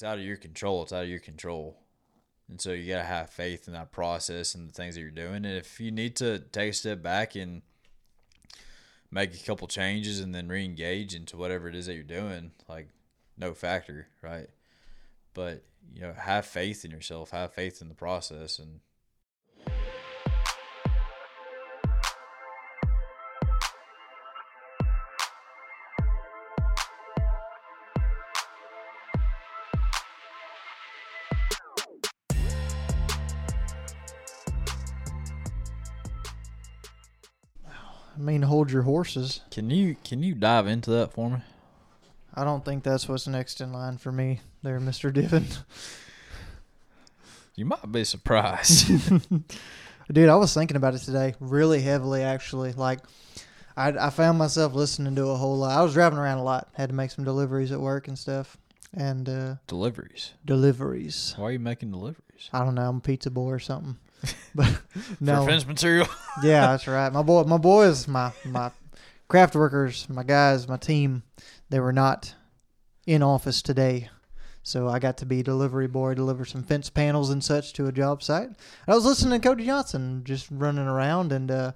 it's out of your control. It's out of your control. And so you got to have faith in that process and the things that you're doing. And if you need to take a step back and make a couple changes and then re-engage into whatever it is that you're doing, like no factor, right? But you know, have faith in yourself, have faith in the process, and Mean, hold your horses. Can you can you dive into that for me? I don't think that's what's next in line for me, there, Mister Divin. You might be surprised. Dude, I was thinking about it today, really heavily, actually. Like, I, I found myself listening to a whole lot. I was driving around a lot, had to make some deliveries at work and stuff, and uh, deliveries. deliveries. Why are you making deliveries? I don't know, I'm a pizza boy or something. But no, For fence material. yeah, that's right. My boy, my boys, my my craft workers, my guys, my team, they were not in office today, so I got to be delivery boy, deliver some fence panels and such to a job site. I was listening to Cody Johnson just running around and uh,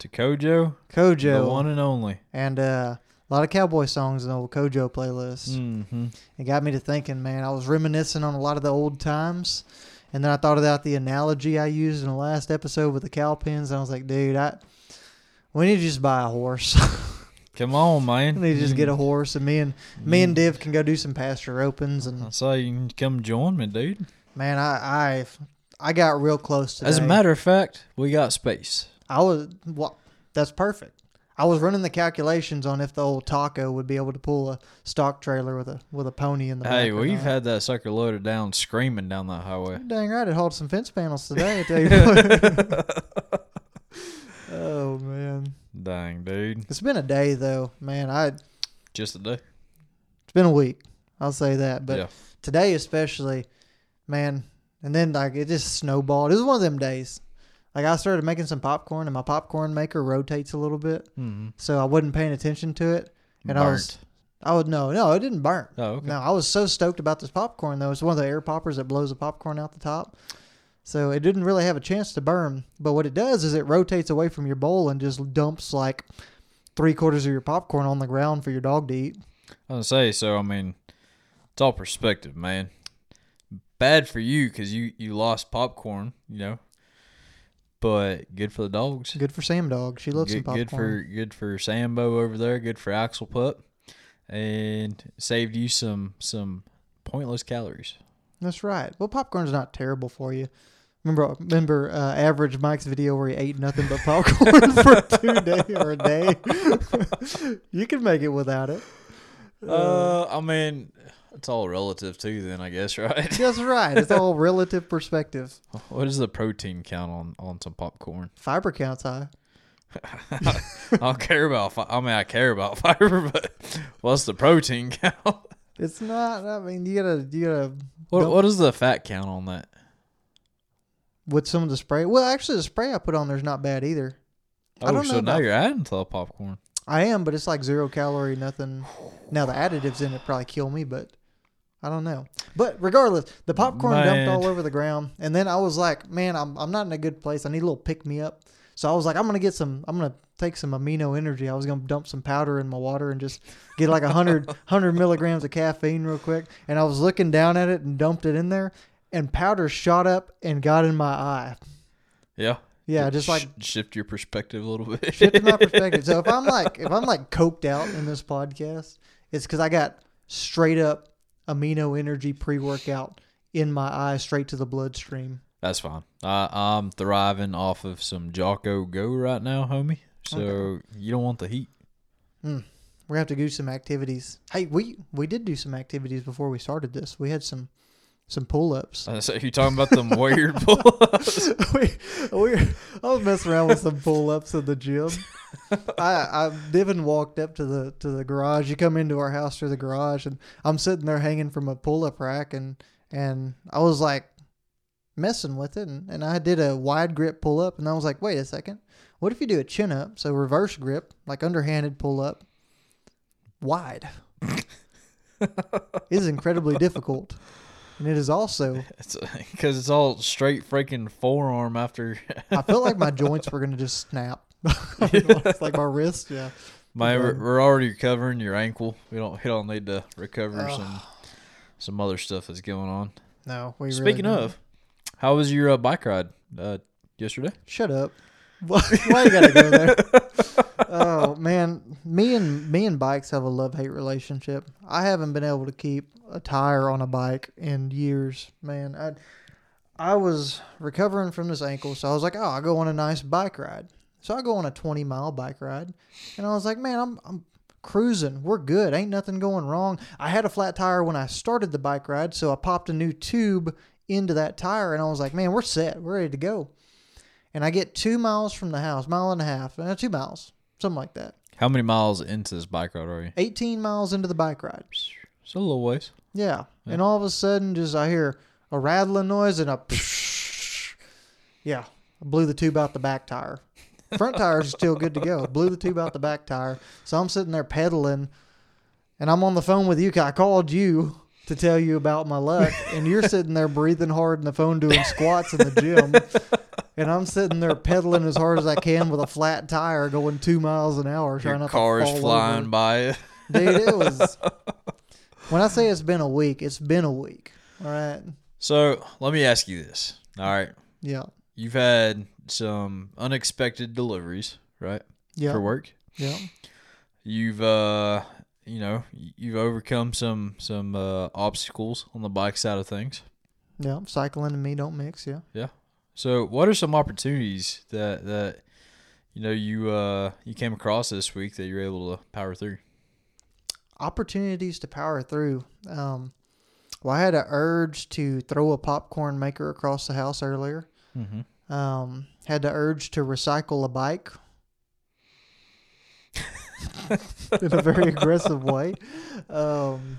to Kojo, Kojo the one and only. and uh, a lot of cowboy songs in the old Kojo playlist. Mm-hmm. It got me to thinking, man. I was reminiscing on a lot of the old times, and then I thought about the analogy I used in the last episode with the cow pens. And I was like, dude, I we need to just buy a horse. Come on, man. we need to just get a mm. horse, and me and me and mm. Div can go do some pasture opens. And I saw you can come join me, dude. man, I I I got real close to. As a matter of fact, we got space. I was well. That's perfect. I was running the calculations on if the old taco would be able to pull a stock trailer with a with a pony in the back. Hey, we've had that sucker loaded down, screaming down that highway. Dang right, it hauled some fence panels today. I tell you oh man, Dang, dude. it's been a day though, man. I Just a day. It's been a week. I'll say that, but yeah. today especially, man. And then like it just snowballed. It was one of them days. Like I started making some popcorn, and my popcorn maker rotates a little bit, Mm-hmm. so I wasn't paying attention to it. And I was, I would no, no, it didn't burn. Oh, okay. No, I was so stoked about this popcorn though. It's one of the air poppers that blows the popcorn out the top. So it didn't really have a chance to burn. But what it does is it rotates away from your bowl and just dumps like three quarters of your popcorn on the ground for your dog to eat. I was gonna say. So I mean, it's all perspective, man. Bad for you because you you lost popcorn, you know. But good for the dogs. Good for Sam Dog. She loves good, some popcorn. good for good for Sambo over there. Good for Axel Pup, and saved you some some pointless calories. That's right. Well, popcorn's not terrible for you. Remember, remember uh, average Mike's video where he ate nothing but popcorn for two days or a day. you can make it without it. Uh, I mean, it's all relative too. Then I guess, right? That's right. It's all relative perspective. what is the protein count on on some popcorn? Fiber counts high. I don't care about. Fi- I mean, I care about fiber, but what's the protein count? It's not. I mean, you gotta, you gotta. What Don't- what is the fat count on that? With some of the spray. Well, actually, the spray I put on there's not bad either. I Oh, don't know so now about- you're adding to the popcorn. I am, but it's like zero calorie, nothing. Now the additives in it probably kill me, but I don't know. But regardless, the popcorn Man. dumped all over the ground, and then I was like, man, I'm I'm not in a good place. I need a little pick me up. So I was like, I'm gonna get some. I'm gonna take some amino energy. I was gonna dump some powder in my water and just get like a hundred hundred milligrams of caffeine real quick. And I was looking down at it and dumped it in there, and powder shot up and got in my eye. Yeah. Yeah, just like Sh- shift your perspective a little bit. shifting my perspective. So if I'm like if I'm like coked out in this podcast, it's because I got straight up amino energy pre workout in my eye straight to the bloodstream. That's fine. I I'm thriving off of some Jocko Go right now, homie. So Okay. you don't want the heat. Hmm. We're gonna have to do some activities. Hey, we we did do some activities before we started this. We had some some pull ups. Uh, So you talking about them weird pull-ups? we, we, I was messing around with some pull ups in the gym. I, I Divin walked up to the to the garage. You come into our house through the garage, and I'm sitting there hanging from a pull up rack, and and I was like messing with it, and, and I did a wide grip pull up, and I was like, wait a second, what if you do a chin up, so reverse grip, like underhanded pull up, wide. it is incredibly difficult, and it is also. Because it's all straight freaking forearm after. I felt like my joints were gonna just snap. it's like my wrist. Yeah. My Okay. we're already recovering your ankle. We don't we don't need to recover Ugh. some some other stuff that's going on. No. We Speaking don't. of, how was your uh, bike ride uh, yesterday? Shut up. Why you gotta go there? Oh man, me and me and bikes have a love hate relationship. I haven't been able to keep a tire on a bike in years, man. I I was recovering from this ankle, so I was like, oh, I'll go on a nice bike ride. So I go on a 20 mile bike ride, and I was like, man, I'm I'm cruising. We're good. Ain't nothing going wrong. I had a flat tire when I started the bike ride, so I popped a new tube into that tire, and I was like, man, we're set. We're ready to go and I get two miles from the house, mile and a half, uh, two miles, something like that. How many miles into this bike ride are you? 18 miles into the bike ride. It's a little ways. Yeah. Yeah. And all of a sudden, just I hear a rattling noise and a yeah, I blew the tube out the back tire. Front tires are still good to go. Blew the tube out the back tire. So I'm sitting there pedaling, and I'm on the phone with you. I called you to tell you about my luck, and you're sitting there breathing hard in the phone doing squats in the gym. And I'm sitting there pedaling as hard as I can with a flat tire going two miles an hour, trying Your not car's to fall is flying over. by. Dude, it was. When I say it's been a week, it's been a week. All right. So let me ask you this. All right, Yeah. you've had some unexpected deliveries, right, Yeah. for work. Yeah. You've uh, you know, you've overcome some some uh, obstacles on the bike side of things. Yeah. Cycling and me don't mix. Yeah. Yeah. So, what are some opportunities that that you know you uh you came across this week that you're able to power through? Opportunities to power through. Um, well, I had an urge to throw a popcorn maker across the house earlier. Mm-hmm. Um, had the urge to recycle a bike in a very aggressive way. Um,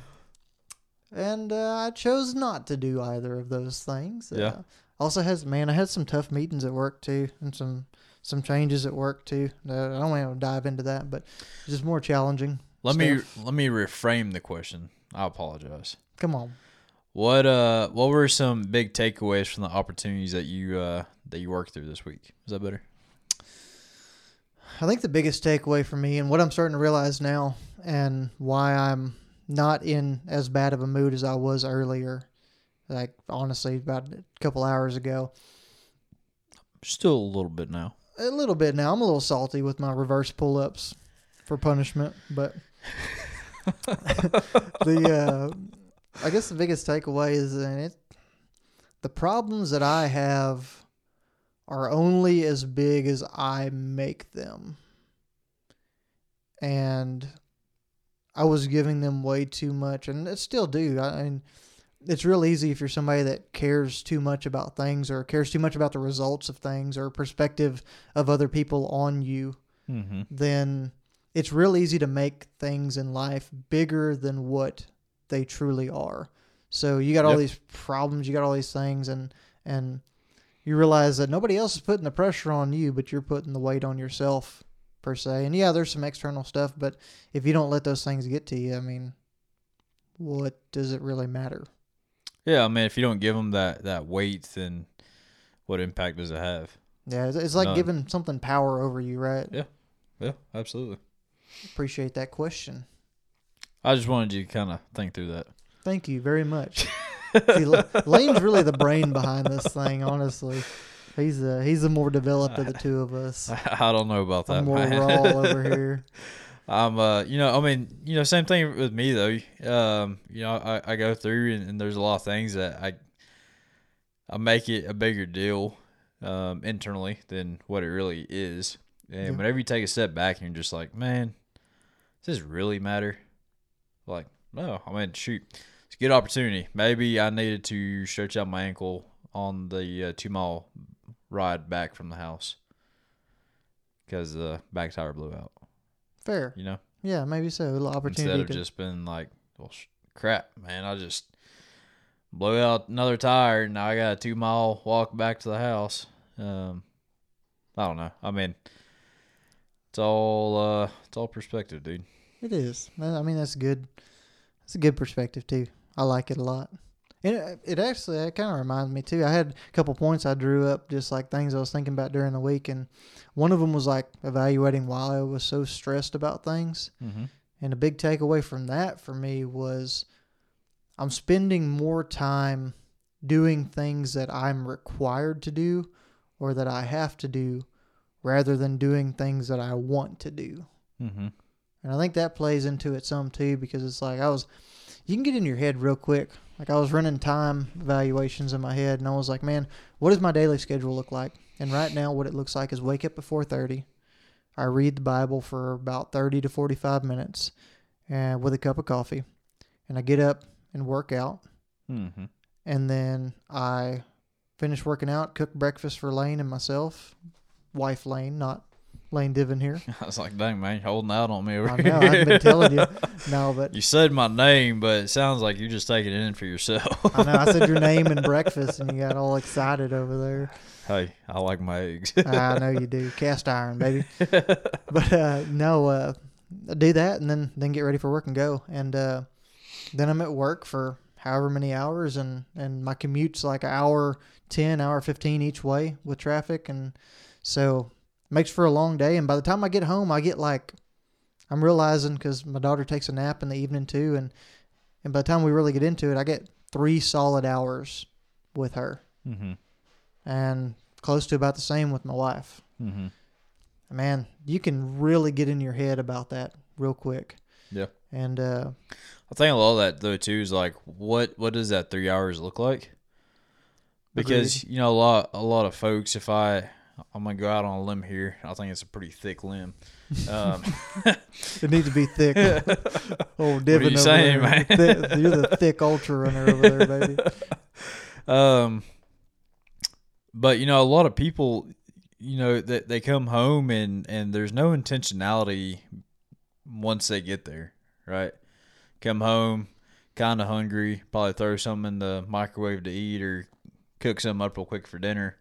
and uh, I chose not to do either of those things. Yeah. Uh, also has man, I had some tough meetings at work too, and some some changes at work too. Uh, I don't want to dive into that, but it's just more challenging. Let me let me reframe the question. I apologize. Come on. What uh what were some big takeaways from the opportunities that you uh that you worked through this week? Is that better? I think the biggest takeaway for me and what I'm starting to realize now and why I'm not in as bad of a mood as I was earlier, like honestly about a couple hours ago. Still a little bit now. A little bit now. I'm a little salty with my reverse pull ups for punishment, but the uh, I guess the biggest takeaway is that it the problems that I have are only as big as I make them. And I was giving them way too much and I still do. I mean it's real easy if you're somebody that cares too much about things or cares too much about the results of things or perspective of other people on you Mm-hmm. then it's real easy to make things in life bigger than what they truly are. So you got all Yep. these problems, you got all these things, and and you realize that nobody else is putting the pressure on you, but you're putting the weight on yourself per se. And yeah, there's some external stuff, but if you don't let those things get to you, I mean, what does it really matter? Yeah, I mean, if you don't give them that that weight, then what impact does it have? Yeah, it's, it's like None. giving something power over you, right? Yeah. Yeah, absolutely. Appreciate that question. I just wanted you to kind of think through that. Thank you very much. See, Lane's really the brain behind this thing, honestly. He's the he's the more developed of the two of us. I don't know about that. I'm more man. raw over here. I'm uh you know I mean you know same thing with me though um you know I, I go through and, and there's a lot of things that I I make it a bigger deal um internally than what it really is and Yeah. whenever you take a step back and you're just like man does this really matter like no I mean shoot a good opportunity maybe I needed to stretch out my ankle on the uh, two mile ride back from the house because the back tire blew out Fair. you know Yeah, maybe so. A little opportunity. instead of to just been like, well, sh- crap, man, I just blew out another tire, and now I got a two mile walk back to the house. Um, I don't know. I mean, it's all uh, it's all perspective, dude. It is. I mean, that's good. It's a good perspective too. I like it a lot. And it, it actually it kind of reminds me too. I had a couple points I drew up, just like things I was thinking about during the week, and one of them was like evaluating why I was so stressed about things. Mm-hmm. And a big takeaway from that for me was I'm spending more time doing things that I'm required to do or that I have to do rather than doing things that I want to do. Mm-hmm. And I think that plays into it some too because it's like I was, you can get in your head real quick. Like I was running time evaluations in my head and I was like, man, what does my daily schedule look like? And right now, what it looks like is wake up at 4:30. I read the Bible for about 30 to 45 minutes, and with a cup of coffee, and I get up and work out, Mm-hmm. and then I finish working out, cook breakfast for Lane and myself, wife Lane, not Lane Diven here. I was like, dang man, you're holding out on me over I here. I've been telling you, no, but You said my name, but it sounds like you're just taking it in for yourself. I know I said your name and breakfast, and you got all excited over there. hey, I like my eggs. I know you do, cast iron, baby. But uh, no, uh, do that, and then then get ready for work and go, and uh, then I'm at work for however many hours, and and my commute's like an hour ten, hour fifteen each way with traffic, and so makes for a long day. And by the time I get home, I get like I'm realizing because my daughter takes a nap in the evening too, and and by the time we really get into it, I get three solid hours with her, mm-hmm. and close to about the same with my wife. Mm-hmm. Man, you can really get in your head about that real quick. Yeah. And uh, I think a lot of that though too is like, what what does that three hours look like? Because you know a lot a lot of folks, if I I'm gonna go out on a limb here, I think it's a pretty thick limb. Um, it needs to be thick. oh, Divin you saying, there. man? Thi- you're the thick ultra runner over there, baby. Um, but you know, a lot of people, you know, that they come home and and there's no intentionality once they get there, right? Come home, kind of hungry, probably throw something in the microwave to eat or cook something up real quick for dinner,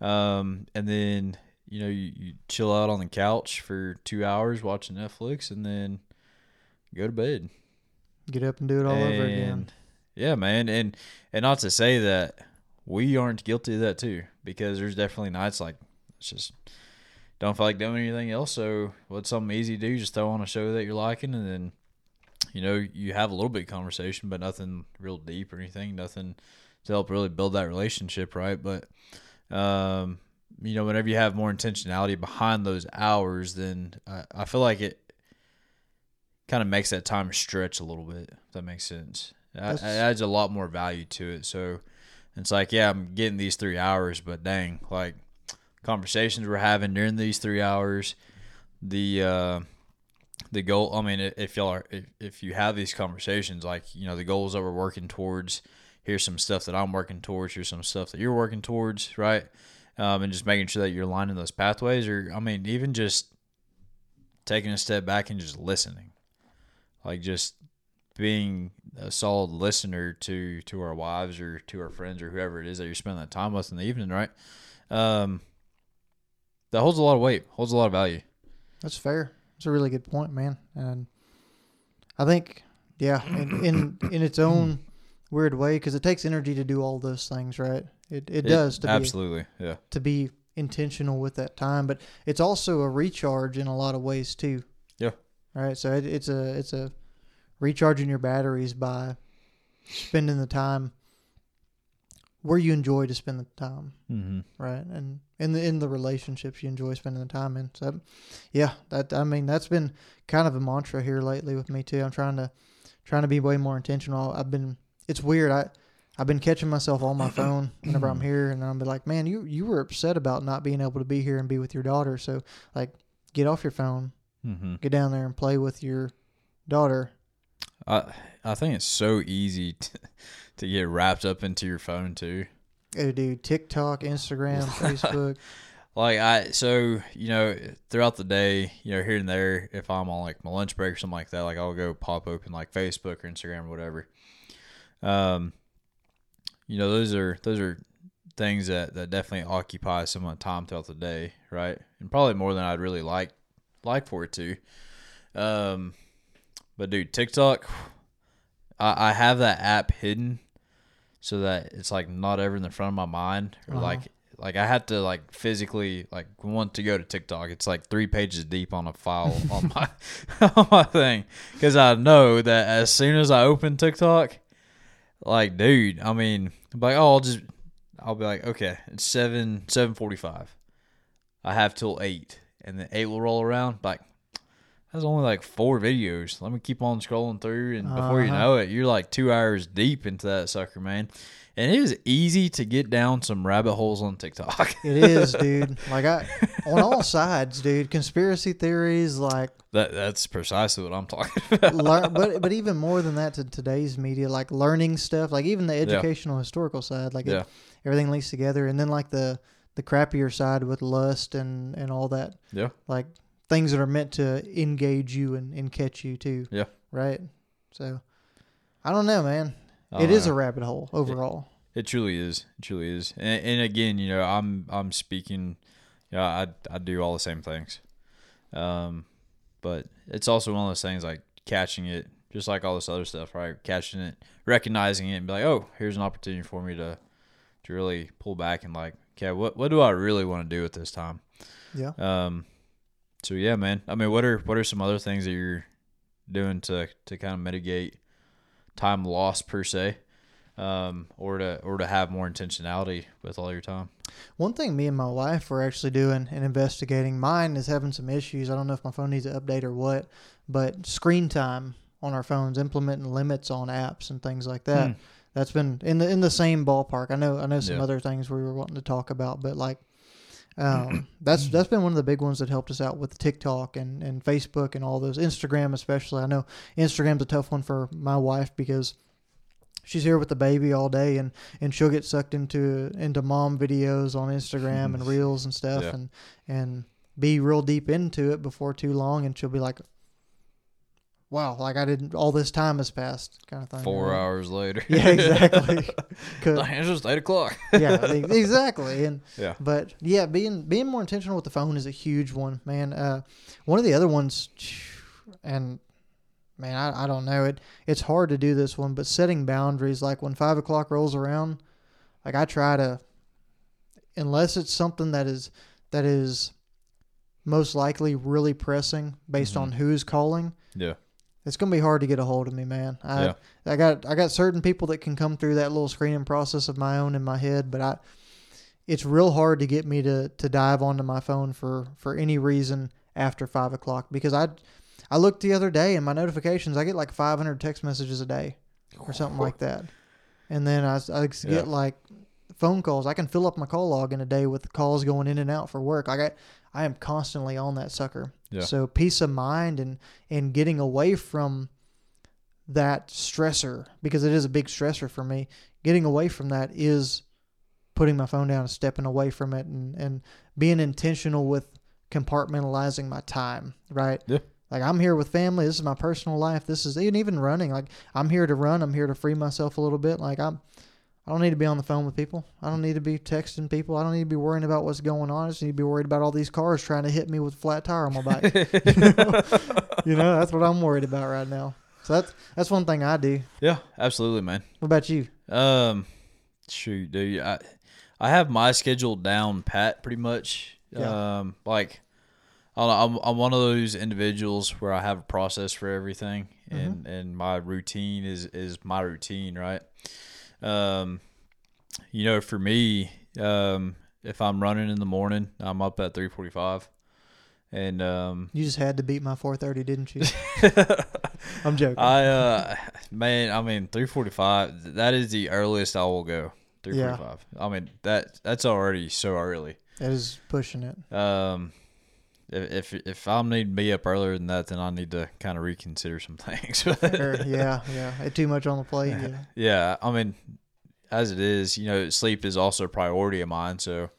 um, and then you know you, you chill out on the couch for two hours watching Netflix, and then go to bed. Get up and do it all over again. Yeah, man, and and not to say that we aren't guilty of that too, because there's definitely nights like it's just don't feel like doing anything else. So what's something easy to do? Just throw on a show that you're liking, and then you know you have a little bit of conversation, but nothing real deep or anything. Nothing to help really build that relationship, right? But um, you know, whenever you have more intentionality behind those hours, then I, I feel like it kind of makes that time stretch a little bit. If that makes sense. It adds a lot more value to it. So it's like, yeah, I'm getting these three hours, but dang, like conversations we're having during these three hours, the uh, the goal. I mean, if y'all are, if, if you have these conversations, like you know, the goals that we're working towards. Here's some stuff that I'm working towards. Here's some stuff that you're working towards, right? Um, and just making sure that you're aligning those pathways, or I mean, even just taking a step back and just listening, like just being a solid listener to to our wives or to our friends or whoever it is that you're spending that time with in the evening, right? Um, that holds a lot of weight, holds a lot of value. That's fair. It's a really good point, man. And I think, yeah, in in, in its own weird way, because it takes energy to do all those things, right? It it, does to be absolutely, yeah, to be intentional with that time, but it's also a recharge in a lot of ways too. Yeah. Right. So it, it's a it's a recharging your batteries by spending the time where you enjoy to spend the time, mm-hmm. right? And in the in the relationships you enjoy spending the time in. So, yeah, that I mean that's been kind of a mantra here lately with me too. I'm trying to trying to be way more intentional. I've been it's weird. I I've been catching myself on my phone whenever I'm here, and I'm be like, man, you you were upset about not being able to be here and be with your daughter. So like, get off your phone, Mm-hmm. get down there and play with your daughter. I I think it's so easy to, to get wrapped up into your phone too. Oh, dude, TikTok, Instagram, Facebook. Like I so you know throughout the day you know here and there if I'm on like my lunch break or something like that like I'll go pop open like Facebook or Instagram or whatever. Um, you know those are those are things that that definitely occupy some of my time throughout the day, right? And probably more than I'd really like like for it to. Um, but dude, TikTok, I, I have that app hidden so that it's like not ever in the front of my mind or Uh-huh. like like I had to like physically like want to go to TikTok. It's like three pages deep on a file on my on my thing because I know that as soon as I open TikTok, like dude, I mean, like oh I'll just I'll be like okay it's seven seven forty five, I have till eight and then eight will roll around like. That's only like four videos. Let me keep on scrolling through, and before you Uh-huh. know it, you're like two hours deep into that sucker, man. And it is easy to get down some rabbit holes on TikTok. It is, dude. Like I on all sides, dude. Conspiracy theories, like that that's precisely what I'm talking about. learn, but but even more than that to today's media, like learning stuff, like even the educational historical side, like it- Yeah. everything links together, and then like the the crappier side with lust and and all that, Yeah. like things that are meant to engage you and, and catch you too. Yeah. Right. So I don't know, man. I It don't is know. a rabbit hole overall. It truly is. It truly is. And, and again, you know, I'm I'm speaking. You know, I I do all the same things. Um, but it's also one of those things like catching it, just like all this other stuff, right? Catching it, recognizing it, and be like, oh, here's an opportunity for me to to really pull back and like, okay, what what do I really want to do at this time? Yeah. Um, so yeah, man. I mean, what are what are some other things that you're doing to to kind of mitigate time lost per se, um, or to or to have more intentionality with all your time? One thing me and my wife were actually doing and investigating, mine is having some issues. I don't know if my phone needs an update or what, but screen time on our phones, implementing limits on apps and things like that. Hmm. That's been in the in the same ballpark. I know I know some Yeah. other things we were wanting to talk about, but like um, that's that's been one of the big ones that helped us out with TikTok and, and Facebook and all those Instagram especially. I know Instagram's a tough one for my wife because she's here with the baby all day and, and she'll get sucked into into mom videos on Instagram and reels and stuff Yeah. and and be real deep into it before too long and she'll be like wow like I didn't all this time has passed kind of thing Four right? hours later. yeah exactly it's just eight o'clock. yeah, exactly. And Yeah. but yeah, being being more intentional with the phone is a huge one, man. Uh, one of the other ones, and man, I, I don't know it. It's hard to do this one, but setting boundaries, like when five o'clock rolls around, like I try to, unless it's something that is that is most likely really pressing based Mhm. on who's calling. Yeah. It's gonna be hard to get a hold of me, man. I Yeah. I got I got certain people that can come through that little screening process of my own in my head, but I it's real hard to get me to to dive onto my phone for for any reason after five o'clock because I I looked the other day and my notifications I get like 500 text messages a day or something like that, and then I, I get Yeah. like phone calls. I can fill up my call log in a day with calls going in and out for work. I I am constantly on that sucker. Yeah. So peace of mind and and getting away from that stressor because it is a big stressor for me. Getting away from that is putting my phone down and stepping away from it and, and being intentional with compartmentalizing my time, right? Yeah. Like I'm here with family. This is my personal life. This is even even running. Like I'm here to run. I'm here to free myself a little bit. Like I'm I don't need to be on the phone with people. I don't need to be texting people. I don't need to be worrying about what's going on. I just need to be worried about all these cars trying to hit me with a flat tire on my bike. you know, that's what I'm worried about right now. So that's that's one thing I do. Yeah, absolutely, man. What about you? Um, shoot, dude, I I have my schedule down pat pretty much. Yeah. Um, like I don't know, I'm I'm one of those individuals where I have a process for everything, and and my routine is is my routine, right? Um, you know, for me, um, if I'm running in the morning, I'm up at three forty five, and um. You just had to beat my 4:30, didn't you? I'm joking. I uh man, I mean three forty five. That is the earliest I will go. 3:45. Yeah. I mean that that's already so early. that is pushing it. Um, if if if I'm need to be up earlier than that, then I need to kind of reconsider some things. Yeah, yeah. Too much on the plate. Yeah. yeah, I mean, as it is, you know, sleep is also a priority of mine. So,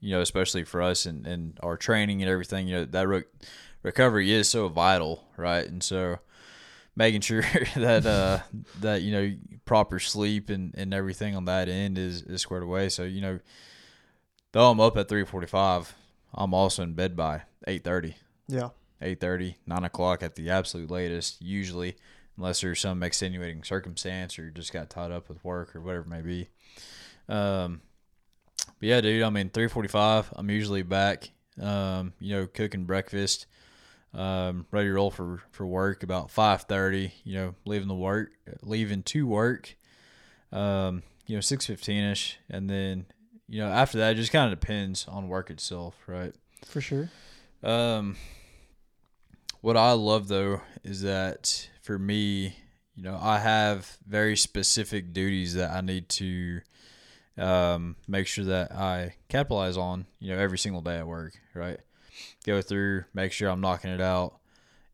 you know, especially for us and, and our training and everything, you know, that re- recovery is so vital, right? And so, making sure that uh that you know proper sleep and and everything on that end is is squared away. So, you know, though I'm up at three forty five, I'm also in bed by eight thirty. Yeah. 8.30 9 o'clock at the absolute latest usually unless there's some extenuating circumstance or just got tied up with work or whatever it may be. Um, but yeah, dude. I mean, three forty-five. I'm usually back. Um, you know, cooking breakfast. Um, ready to roll for for work about five thirty. You know, leaving the work, leaving to work. Um, you know, six fifteen ish, and then you know after that, it just kind of depends on work itself, right? For sure. Um, what I love though is that for me, you know, I have very specific duties that I need to um, make sure that I capitalize on, you know, every single day at work, right? Go through, make sure I'm knocking it out.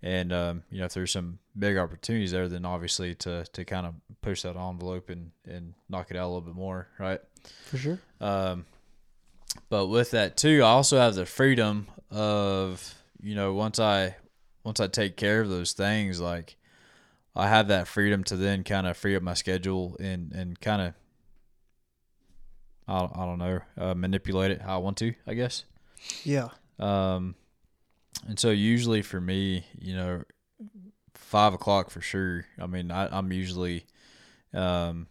And, um, you know, if there's some big opportunities there, then obviously to, to kind of push that envelope and, and knock it out a little bit more, right? For sure. Um, but with that too, I also have the freedom of, you know, once I, once I take care of those things, like I have that freedom to then kind of free up my schedule and, and kind of I, I don't know, uh, manipulate it how I want to, I guess. Yeah. Um, and so usually for me, you know, five o'clock for sure. I mean, I, I'm usually, um,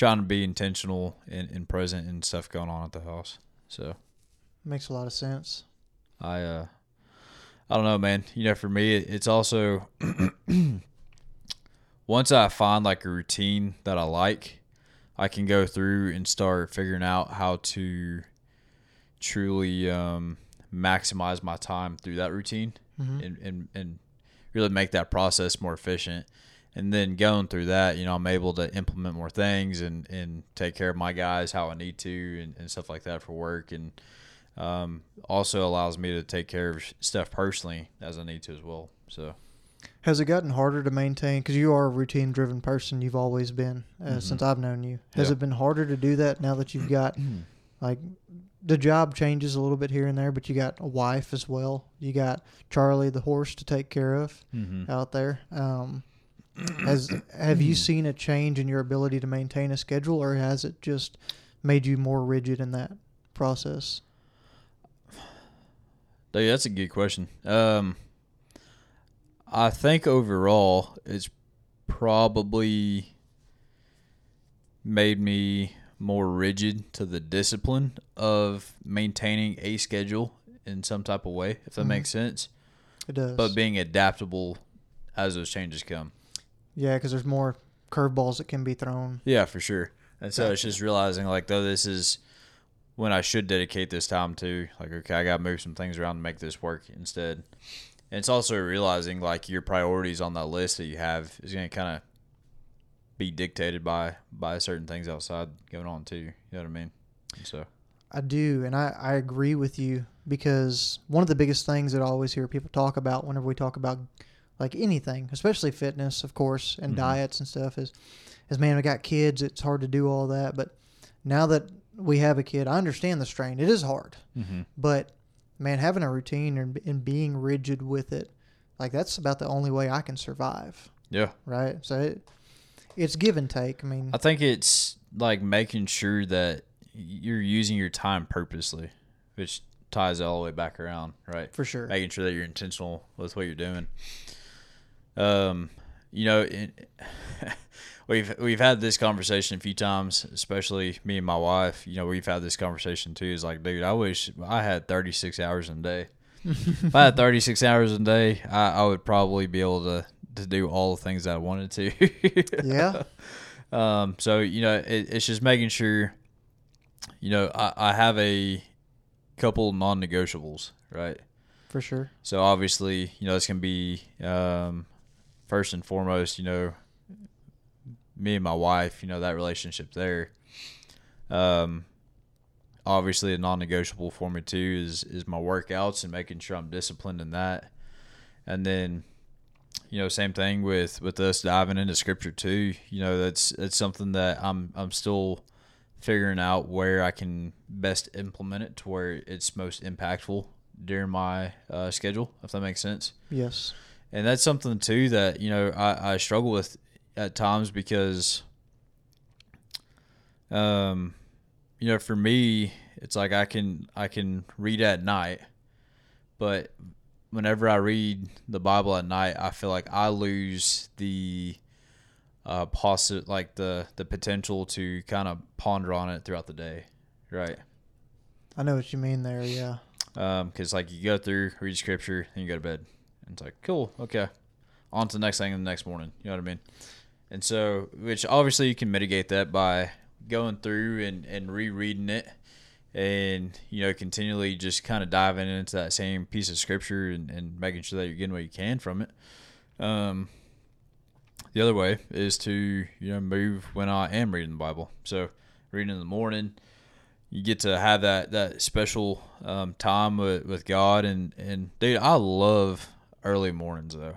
trying to be intentional and, and present and stuff going on at the house. So Makes a lot of sense. I, uh, I don't know, man. You know, for me, it's also once I find like a routine that I like, I can go through and start figuring out how to truly um, maximize my time through that routine Mhm. and, and, and really make that process more efficient. And then going through that, you know, I'm able to implement more things and, and take care of my guys how I need to and, and stuff like that for work. And um, also allows me to take care of stuff personally as I need to as well. So, Has it gotten harder to maintain? Because you are a routine driven person. You've always been uh, Mhm. since I've known you. Has Yeah. it been harder to do that now that you've got like the job changes a little bit here and there, but you got a wife as well. You got Charlie the horse to take care of mm-hmm. out there. Um, has have you seen a change in your ability to maintain a schedule, or has it just made you more rigid in that process? Dude, that's a good question. Um, I think overall, it's probably made me more rigid to the discipline of maintaining a schedule in some type of way, if that Mhm. makes sense. It does. But being adaptable as those changes come. Yeah, because there's more curveballs that can be thrown. Yeah, for sure. And so it's just realizing like though this is when I should dedicate this time to like okay, I got to move some things around to make this work instead. And it's also realizing like your priorities on that list that you have is going to kind of be dictated by by certain things outside going on too. You know what I mean? And so I do, and I, I agree with you because one of the biggest things that I always hear people talk about whenever we talk about like anything, especially fitness, of course, and Mhm. diets and stuff, is is man, we got kids. It's hard to do all that, but now that we have a kid, I understand the strain. It is hard, mm-hmm. but man, having a routine and, and being rigid with it, like that's about the only way I can survive, yeah, right? So it, it's give and take. I mean, I think it's like making sure that you're using your time purposely, which ties all the way back around, right? for sure. making sure that you're intentional with what you're doing. Um, you know, it, we've we've had this conversation a few times, especially me and my wife. You know, we've had this conversation too. Is like, dude, I wish I had 36 hours in a day. if I had 36 hours a day, I, I would probably be able to to do all the things that I wanted to. yeah, Um, so you know, it, it's just making sure, you know, I, I have a couple non-negotiables, right? for sure. So obviously, you know, this can be um, first and foremost, you know, me and my wife, you know, that relationship there. Um, obviously, a non-negotiable for me too is is my workouts and making sure I'm disciplined in that. And then, you know, same thing with with us diving into scripture too. You know, that's that's something that I'm I'm still figuring out where I can best implement it to where it's most impactful during my uh, schedule, if that makes sense. Yes. And that's something too that you know I, I struggle with at times because, um, you know, for me, it's like I can I can read at night, but whenever I read the Bible at night, I feel like I lose the uh possi- like the the potential to kind of ponder on it throughout the day, right? I know what you mean there. Yeah. Um, because like you go through read scripture and you go to bed, it's like cool, okay, on to the next thing the next morning. You know what I mean? And so, which obviously you can mitigate that by going through and and rereading it and you know continually just kind of diving into that same piece of scripture and, and making sure that you're getting what you can from it um the other way is to you know move when i am reading the bible so reading in the morning you get to have that that special um, time with, with god and and dude i love early mornings though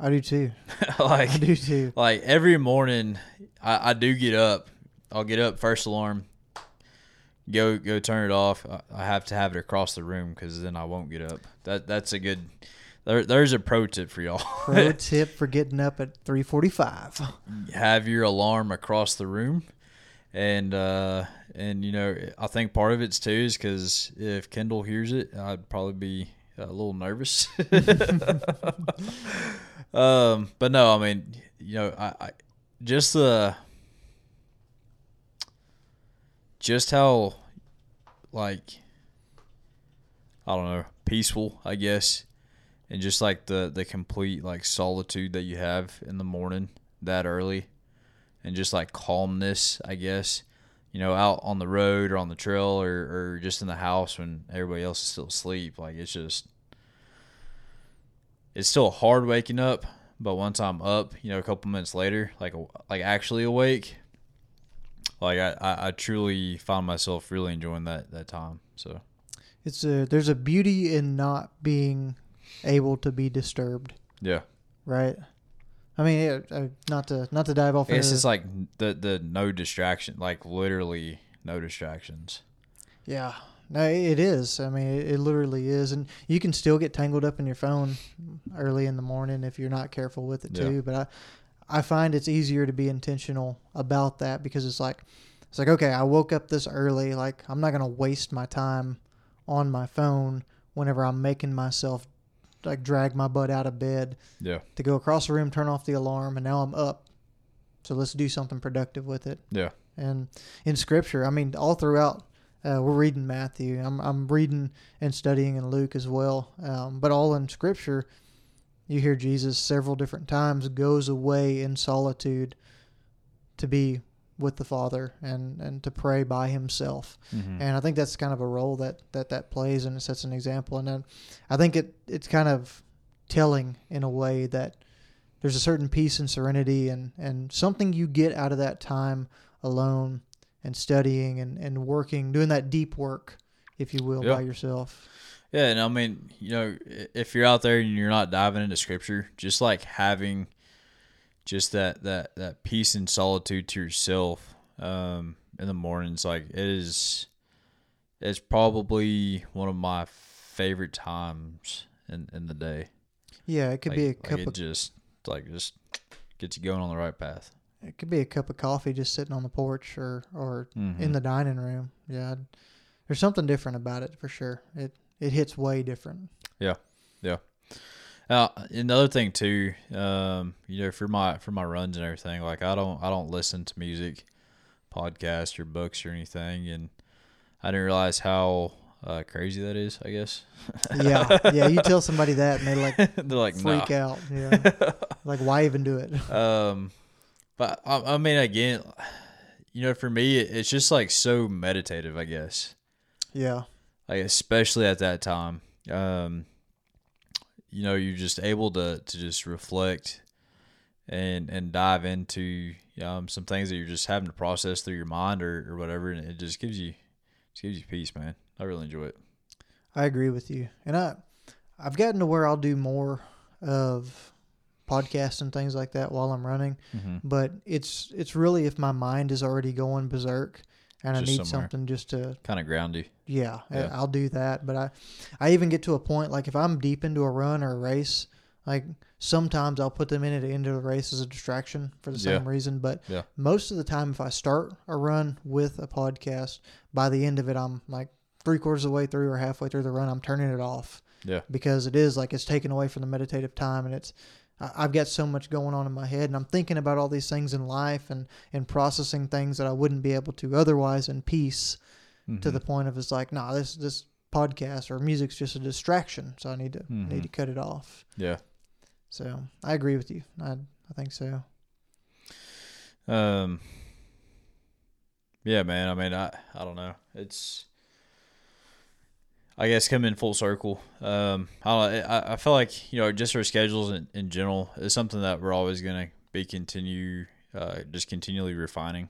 I do too. like I do too. like every morning I, I do get up i'll get up first alarm go go turn it off I- i have to have it across the room because then i won't get up that that's a good there, there's a pro tip for y'all Pro tip for getting up at 3:45. have your alarm across the room and uh and you know i think part of it's too is because if kendall hears it i'd probably be a little nervous. Um but no i mean you know i, I just the just how like i don't know peaceful i guess and just like the the complete like solitude that you have in the morning that early and just like calmness i guess you know out on the road or on the trail or, or just in the house when everybody else is still asleep. Like it's just it's still hard waking up but once i'm up you know a couple minutes later like like actually awake like i i, I truly found myself really enjoying that that time. So It's a there's a beauty in not being able to be disturbed, yeah. Right? I mean, yeah, uh, not to not to dive off. I guess into- like the the no distraction, like literally no distractions. Yeah, no, it is. I mean, it, it literally is, and you can still get tangled up in your phone early in the morning if you're not careful with it Yeah. too. But I, I find it's easier to be intentional about that because it's like, it's like okay, I woke up this early. Like I'm not gonna waste my time on my phone whenever I'm making myself like drag my butt out of bed Yeah, to go across the room, turn off the alarm, and now I'm up. So let's do something productive with it. yeah, And in Scripture, I mean, all throughout, uh, we're reading Matthew. I'm I'm reading and studying in Luke as well. Um, but all in Scripture, you hear Jesus several different times goes away in solitude to be with the Father and and to pray by himself. mm-hmm. And I think that's kind of a role that that, that plays and it sets an example. And then I think it it's kind of telling in a way that there's a certain peace and serenity and, and something you get out of that time alone and studying and, and working, doing that deep work, if you will, Yeah. by yourself. yeah. And I mean, you know, if you're out there and you're not diving into scripture, just like having just that that that peace and solitude to yourself um, in the mornings, like it is, it's probably one of my favorite times in in the day. Yeah, it could like, be a like cup it of just like just gets you going on the right path. it could be a cup of coffee just sitting on the porch or, or Mhm. in the dining room. Yeah. I'd- There's something different about it for sure. It it hits way different. Uh, another thing too, um, you know, for my for my runs and everything, like I don't I don't listen to music, podcasts or books or anything, and I didn't realize how uh, crazy that is. I guess. Yeah. yeah, you tell somebody that and they like They're like freak nah. out. Yeah. like why even do it? Um, but I, I mean, again, you know, for me, it- it's just like so meditative. I guess. Yeah. like especially at that time um you know you're just able to to just reflect and and dive into um some things that you're just having to process through your mind or, or whatever and it just gives you just gives you peace man i really enjoy it I agree with you. And I I've gotten to where I'll do more of podcasts and things like that while I'm running, mm-hmm. but it's it's really if my mind is already going berserk and I need somewhere. something just to kind of ground you yeah, Yeah. I'll do that, but I I even get to a point like if I'm deep into a run or a race, like sometimes I'll put them in at the end of the race as a distraction for the same Yeah. reason, but Yeah. most of the time if I start a run with a podcast, by the end of it I'm like three quarters of the way through or halfway through the run, I'm turning it off Yeah. because it is like it's taken away from the meditative time and it's I've got so much going on in my head and I'm thinking about all these things in life and and processing things that I wouldn't be able to otherwise in peace to Mhm. the point of it's like nah this this podcast or music's just a distraction so I need to Mhm. need to cut it off yeah. so I agree with you I I think so Um. Yeah, man. I mean, I I don't know. It's. I guess come in full circle. Um, I I feel like you know just our schedules in, in general is something that we're always gonna be continue, uh, just continually refining,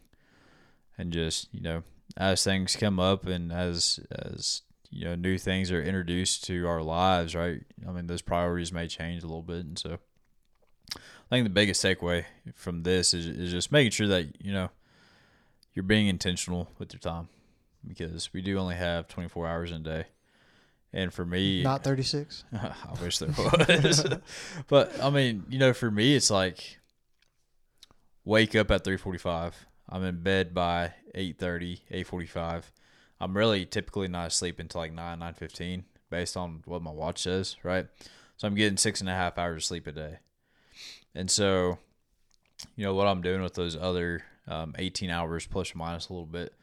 and just you know as things come up and as as you know new things are introduced to our lives, right? I mean, those priorities may change a little bit, and so I think the biggest takeaway from this is, is just making sure that you know you're being intentional with your time because we do only have 24 hours in a day, and for me, not 36 I wish there was, but I mean, you know, for me, it's like wake up at 3:45. I'm in bed by 8:30, 8:45. I'm really typically not asleep until like 9, 9:15, based on what my watch says, right? So I'm getting six and a half hours of sleep a day. And so, you know, what I'm doing with those other um, 18 hours plus or minus a little bit,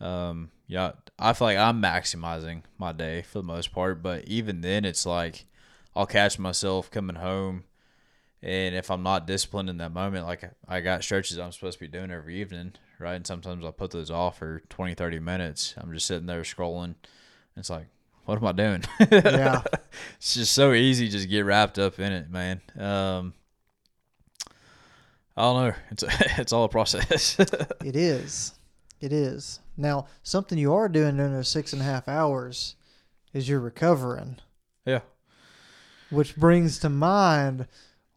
um, yeah, I feel like I'm maximizing my day for the most part. But even then, it's like I'll catch myself coming home. And if I'm not disciplined in that moment, like I got stretches I'm supposed to be doing every evening, right? And sometimes I'll put those off for 20, 30 minutes. I'm just sitting there scrolling. It's like, what am I doing? yeah it's just so easy just get wrapped up in it, man. Um, I don't know. It's it's all a process. It is. It is. Now, something you are doing during those six and a half hours is you're recovering, yeah. which brings to mind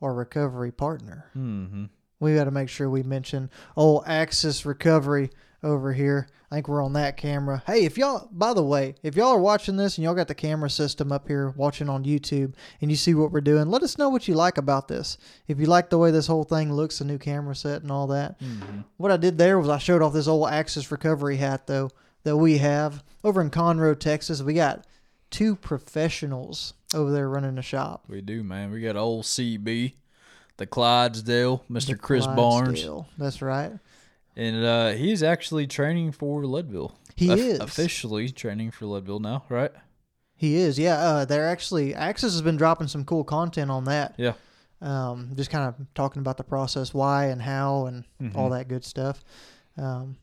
our recovery partner. Mm-hmm. We got to make sure we mention old Axis Recovery over here. I think we're on that camera. Hey, if y'all, by the way, if y'all are watching this and y'all got the camera system up here watching on YouTube and you see what we're doing, let us know what you like about this. If you like the way this whole thing looks, the new camera set and all that. Mm-hmm. What I did there was I showed off this old Axis recovery hat though that we have over in Conroe, Texas. We got two professionals over there running the shop. We do, man. We got old CB, the Clydesdale, Mr. The Chris Barnes, That's right. And uh, he's actually training for Leadville. He Of- is officially training for Leadville now, right? He is. Yeah. Uh, they're actually Axis has been dropping some cool content on that. Yeah. Um, just kind of talking about the process, why and how, and all Mhm. that good stuff. Um,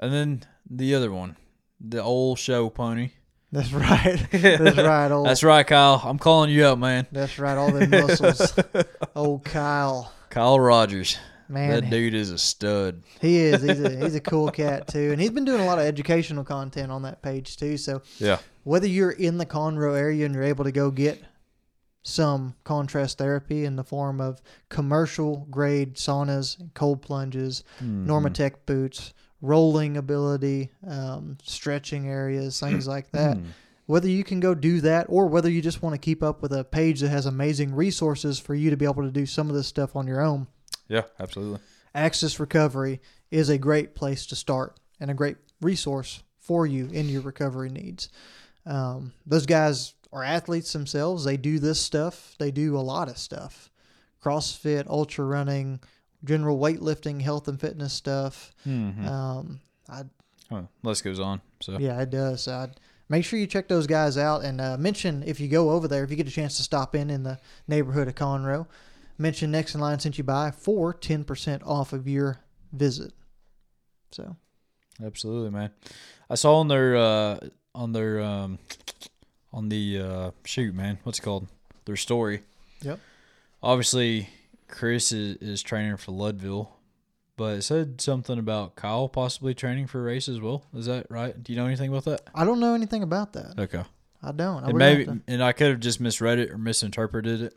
And then the other one, the old show pony. that's right. That's right. Old. That's right, Kyle. I'm calling you up, man. That's right. All the muscles. old Kyle. Kyle Rogers. Man, that dude is a stud. He is. He's a he's a cool cat too, and he's been doing a lot of educational content on that page too. So Yeah. whether you're in the Conroe area and you're able to go get some contrast therapy in the form of commercial grade saunas, cold plunges. Normatec boots, rolling ability, um, stretching areas, things like that. Mm. Whether you can go do that or whether you just want to keep up with a page that has amazing resources for you to be able to do some of this stuff on your own, Yeah, absolutely. Axis Recovery is a great place to start and a great resource for you in your recovery needs. Um, those guys are athletes themselves. They do this stuff. They do a lot of stuff: CrossFit, ultra running, general weightlifting, health and fitness stuff. Mm-hmm. Um, I, oh, list goes on. So yeah, it does. I'd make sure you check those guys out and uh, mention if you go over there, if you get a chance to stop in in the neighborhood of Conroe, mention Next in Line sent you by for 10% off of your visit. So, absolutely, man. I saw on their uh, on their um, on the uh, shoot, man. What's it called? Their story. Yep. Obviously, Chris is, is training for Leadville, but it said something about Kyle possibly training for a race as well. Is that right? Do you know anything about that? I don't know anything about that. Okay. I don't. I, And maybe, to- and I could have just misread it or misinterpreted it.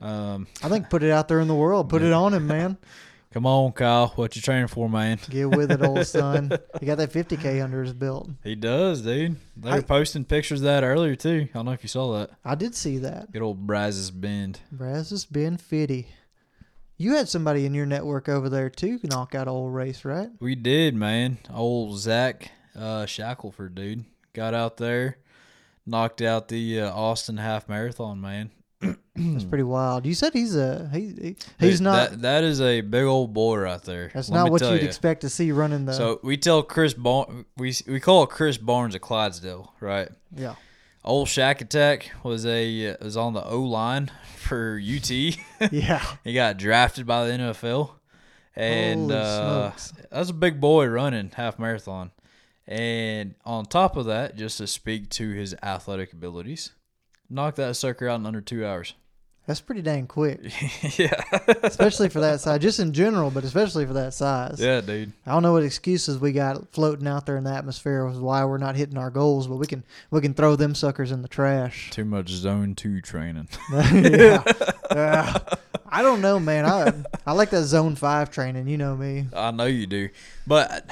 Um, I think put it out there in the world. Put it on him, man. come on, Kyle. What you training for, man? Get with it, old son. You got that 50K under his belt. He does, dude. They I- were posting pictures of that earlier too. I don't know if you saw that. I did see that. Good old Brazos Bend. Braz Bend been fitty. You had somebody in your network over there too knock out old race, right? We did, man. Old Zach uh, Shackelford, dude, got out there, knocked out the uh, Austin half marathon, man. That's pretty wild. You said he's a he, he he's Dude, not. That, that is a big old boy right there. that's Let not me what tell you'd ya. expect to see running the. So we tell Chris Barnes, we we call Chris Barnes a Clydesdale, right? yeah, Old Shack Attack was a uh, was on the O line for UT. yeah. he got drafted by the NFL, and Holy uh, smokes. that's a big boy running half marathon. And on top of that, just to speak to his athletic abilities, knocked that sucker out in under two hours. That's pretty dang quick, yeah, especially for that size. Just in general, but especially for that size. yeah, dude. I don't know what excuses we got floating out there in the atmosphere was why we're not hitting our goals, but we can we can throw them suckers in the trash. Too much zone two training. yeah. Yeah. I don't know, man. I I like that zone five training. You know me. I know you do, but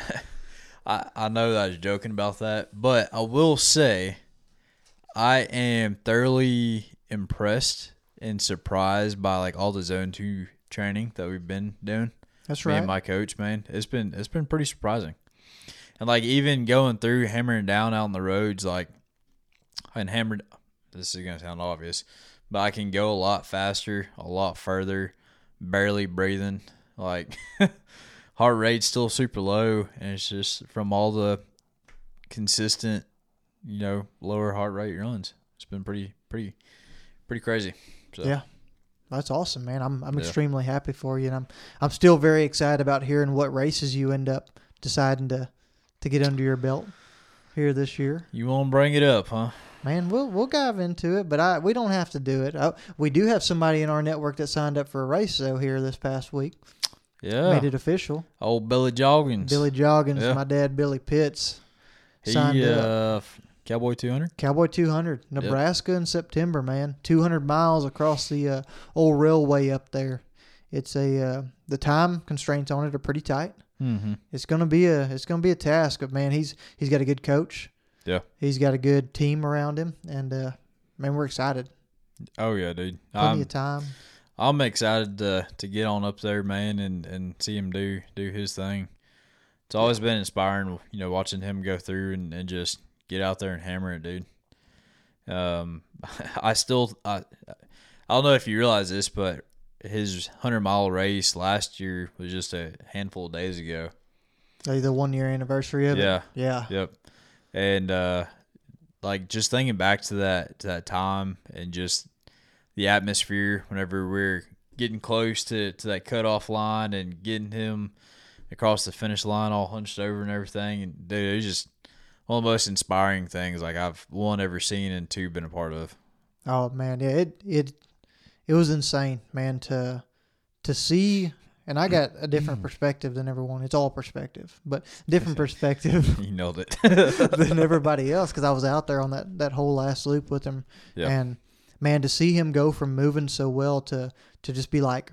I I know that I was joking about that. But I will say, I am thoroughly impressed and surprised by like all the zone two training that we've been doing. That's Me right. and my coach, man, it's been it's been pretty surprising, and like even going through hammering down out on the roads, like and hammered. This is gonna sound obvious, but I can go a lot faster, a lot further, barely breathing. Like heart rate's still super low, and it's just from all the consistent, you know, lower heart rate runs. It's been pretty, pretty, pretty crazy. So, Yeah. That's awesome, man. I'm I'm Yeah. extremely happy for you, and I'm I'm still very excited about hearing what races you end up deciding to to get under your belt here this year. You want to bring it up, huh? Man, we'll we'll dive into it, but I we don't have to do it. I, we do have somebody in our network that signed up for a race though here this past week. Yeah. Made it official. Old Billy Joggins. Billy Joggins, Yeah. my dad Billy Pitts, He, signed up. uh, Cowboy 200. Cowboy 200, Nebraska in September, man. 200 miles across the uh, old railway up there. It's a uh, the time constraints on it are pretty tight. Mm-hmm. It's gonna be a it's gonna be a task, but man, he's he's got a good coach. Yeah. He's got a good team around him, and uh, man, we're excited. Oh yeah, dude. Plenty I'm, of time. I'm excited to to get on up there, man, and and see him do do his thing. It's always been inspiring, you know, watching him go through and, and just get out there and hammer it, dude. Um, I still I I don't know if you realize this, but his hundred mile race last year was just a handful of days ago. Like the one year anniversary of Yeah. it. Yeah. Yep. And uh like just thinking back to that to that time and just the atmosphere whenever we're getting close to, to that cutoff line and getting him across the finish line all hunched over and everything and dude, it was just one of the most inspiring things like I've one ever seen and two been a part of. Oh man, yeah, it it it was insane, man, to to see and I got a different perspective than everyone. It's all perspective, but different perspective You nailed it. than everybody else because I was out there on that that whole last loop with him, Yeah. and man, to see him go from moving so well to to just be like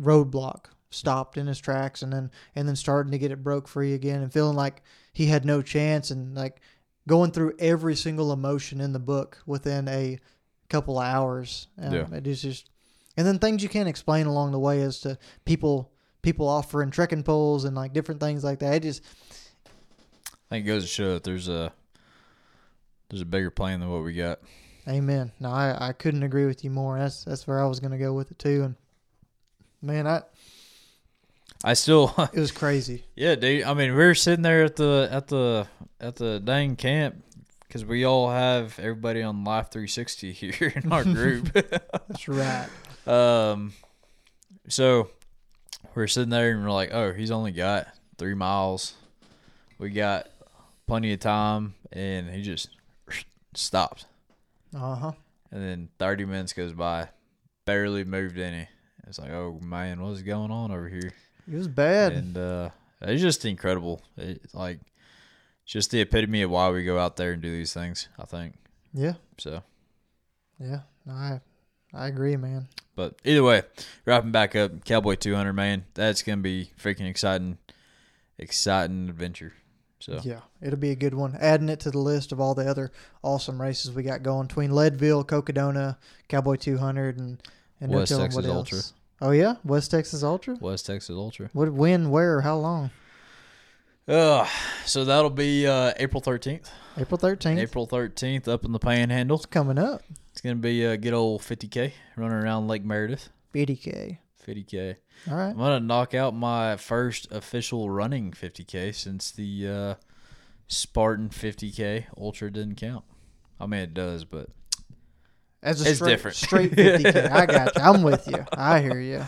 roadblock, stopped in his tracks, and then and then starting to get it broke free again, and feeling like he had no chance, and like going through every single emotion in the book within a couple of hours. Um, Yeah. It is just, and then things you can't explain along the way as to people people offering trekking poles and like different things like that. It just I think it goes to show that there's a there's a bigger plan than what we got. Amen. No, I, I couldn't agree with you more. That's that's where I was gonna go with it too. And man, I I still it was crazy. Yeah, dude. I mean, we were sitting there at the at the at the dang camp because we all have everybody on Life 360 here in our group. That's right. um, so we're sitting there and we're like, "Oh, he's only got three miles. We got plenty of time," and he just stopped. Uh huh. And then 30 minutes goes by, barely moved any. It's like, oh man, what's going on over here? It was bad. and uh, it's just incredible. It's like it's just the epitome of why we go out there and do these things. I think yeah. so. Yeah. No, I I agree, man. But either way, wrapping back up, Cowboy 200, man, that's gonna be freaking exciting, exciting adventure. So Yeah, it'll be a good one. Adding it to the list of all the other awesome races we got going between Leadville, Cocodona, Cowboy 200, and and West Texas what Ultra. Oh yeah, West Texas Ultra. West Texas Ultra. What? When? Where? How long? Uh, so that'll be uh, April 13th. April 13th. April 13th up in the Panhandle. coming up. It's going to be a good old 50K running around Lake Meredith. 50K. 50K. All right. I'm to knock out my first official running 50K since the uh, Spartan 50K Ultra didn't count. I mean, it does, but As a It's straight, different. straight 50K. I got you. I'm with you. I hear you.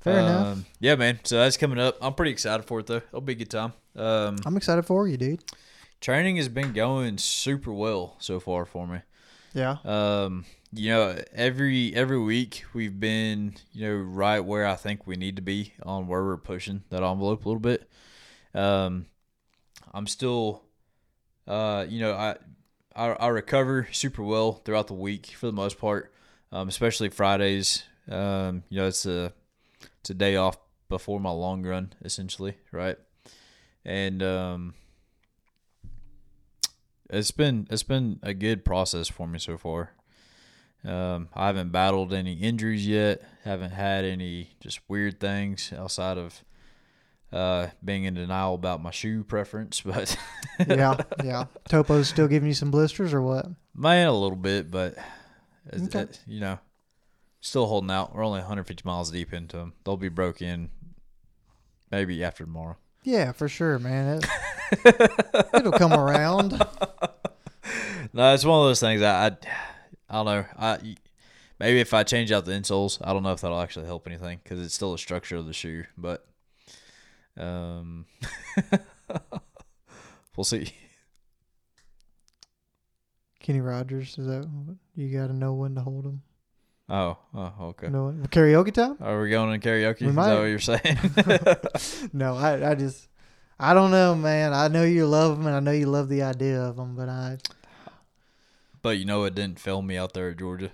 Fair enough. um, yeah, man. So that's coming up. I'm pretty excited for it, though. It'll be a good time. Um, I'm excited for you, dude. training has been going super well so far for me. Yeah. Um, you know, every every week we've been, you know, right where I think we need to be on where we're pushing that envelope a little bit. Um, I'm still, uh, you know, I, I I recover super well throughout the week for the most part, um, especially Fridays. Um, you know, it's a it's a day off before my long run, essentially, right? And um, it's been it's been a good process for me so far. Um, I haven't battled any injuries yet. Haven't had any just weird things outside of uh, being in denial about my shoe preference. But Yeah. Yeah. Topo's still giving you some blisters or what? man, a little bit, but Okay. it- you know, still holding out. We're only 150 miles deep into them. They'll be broke in maybe after tomorrow. Yeah, for sure, man. It, it'll come around. No, it's one of those things. I, I, I don't know. I maybe if I change out the insoles, I don't know if that'll actually help anything because it's still a structure of the shoe. But um, we'll see. Kenny Rogers, is that what- you got to know when to hold them? Oh, oh, okay. When- karaoke time? Are we going in karaoke? We Is that what you're saying? No, I, I just, I don't know, man. I know you love them, and I know you love the idea of them, but I, but you know, it didn't fail me out there at Georgia.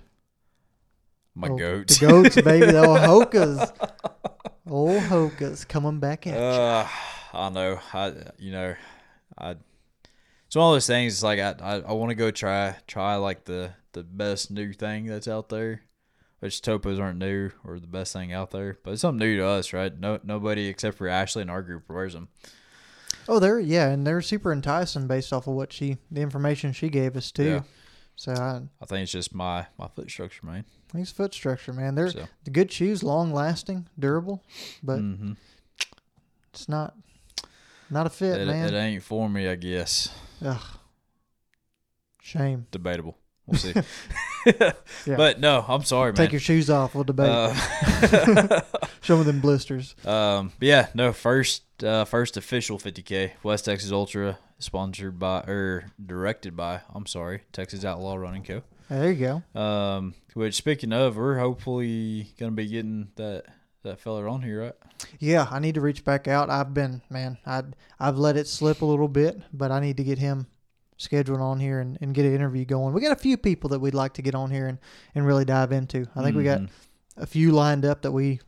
My oh, goats. the goats, baby, the old hokas, old hokas coming back at you. Uh, I know. I you know, I. It's one of those things. It's like I I, I want to go try try like the the best new thing that's out there, which topos aren't new or the best thing out there, but it's something new to us, right? No nobody except for Ashley and our group wears them. Oh, they're yeah, and they're super enticing based off of what she, the information she gave us too. Yeah. So I, I think it's just my my foot structure, man. It's foot structure, man. They're So, the good shoes, long lasting, durable, but hmm it's not not a fit, it, man. it ain't for me, I guess. Ugh. Shame. Debatable. We'll see. Yeah. But no, I'm sorry, man. Take your shoes off. We'll debate. Uh, Show me them blisters. Um, yeah, no, first uh, first official 50k West Texas Ultra sponsored by or directed by I'm sorry Texas Outlaw Running Co. There you go. Um, which speaking of, we're hopefully gonna be getting that that fella on here, right? Yeah, I need to reach back out. I've been man, I I've let it slip a little bit, but I need to get him scheduled on here and, and get an interview going. We got a few people that we'd like to get on here and, and really dive into. I think we got Mhm. a few lined up that we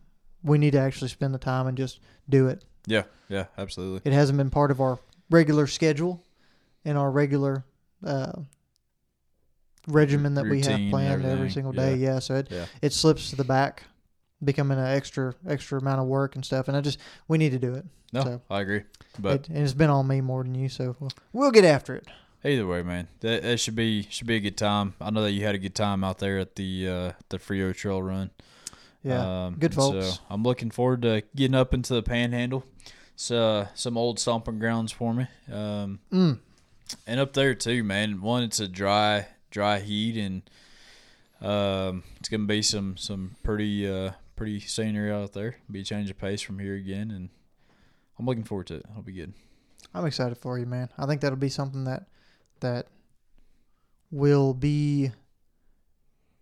we need to actually spend the time and just do it. Yeah, yeah, absolutely. It hasn't been part of our regular schedule and our regular uh, regimen that we have planned every single day. Yeah, so it Yeah. it slips to the back, becoming an extra extra amount of work and stuff. And I just we need to do it. No, So- I agree. But it, and it's been on me more than you, so we'll, we'll get after it. either way, man, that, that should be should be a good time. I know that you had a good time out there at the uh, the Frio Trail Run. Yeah, Um, good and So folks. I'm looking forward to getting up into the Panhandle. It's uh, some old stomping grounds for me. Um, mm, and up there too, man. One, it's a dry, dry heat, and um, it's gonna be some some pretty uh pretty scenery out there. Be a change of pace from here again, and I'm looking forward to it. It'll be good. I'm excited for you, man. I think that'll be something that that will be.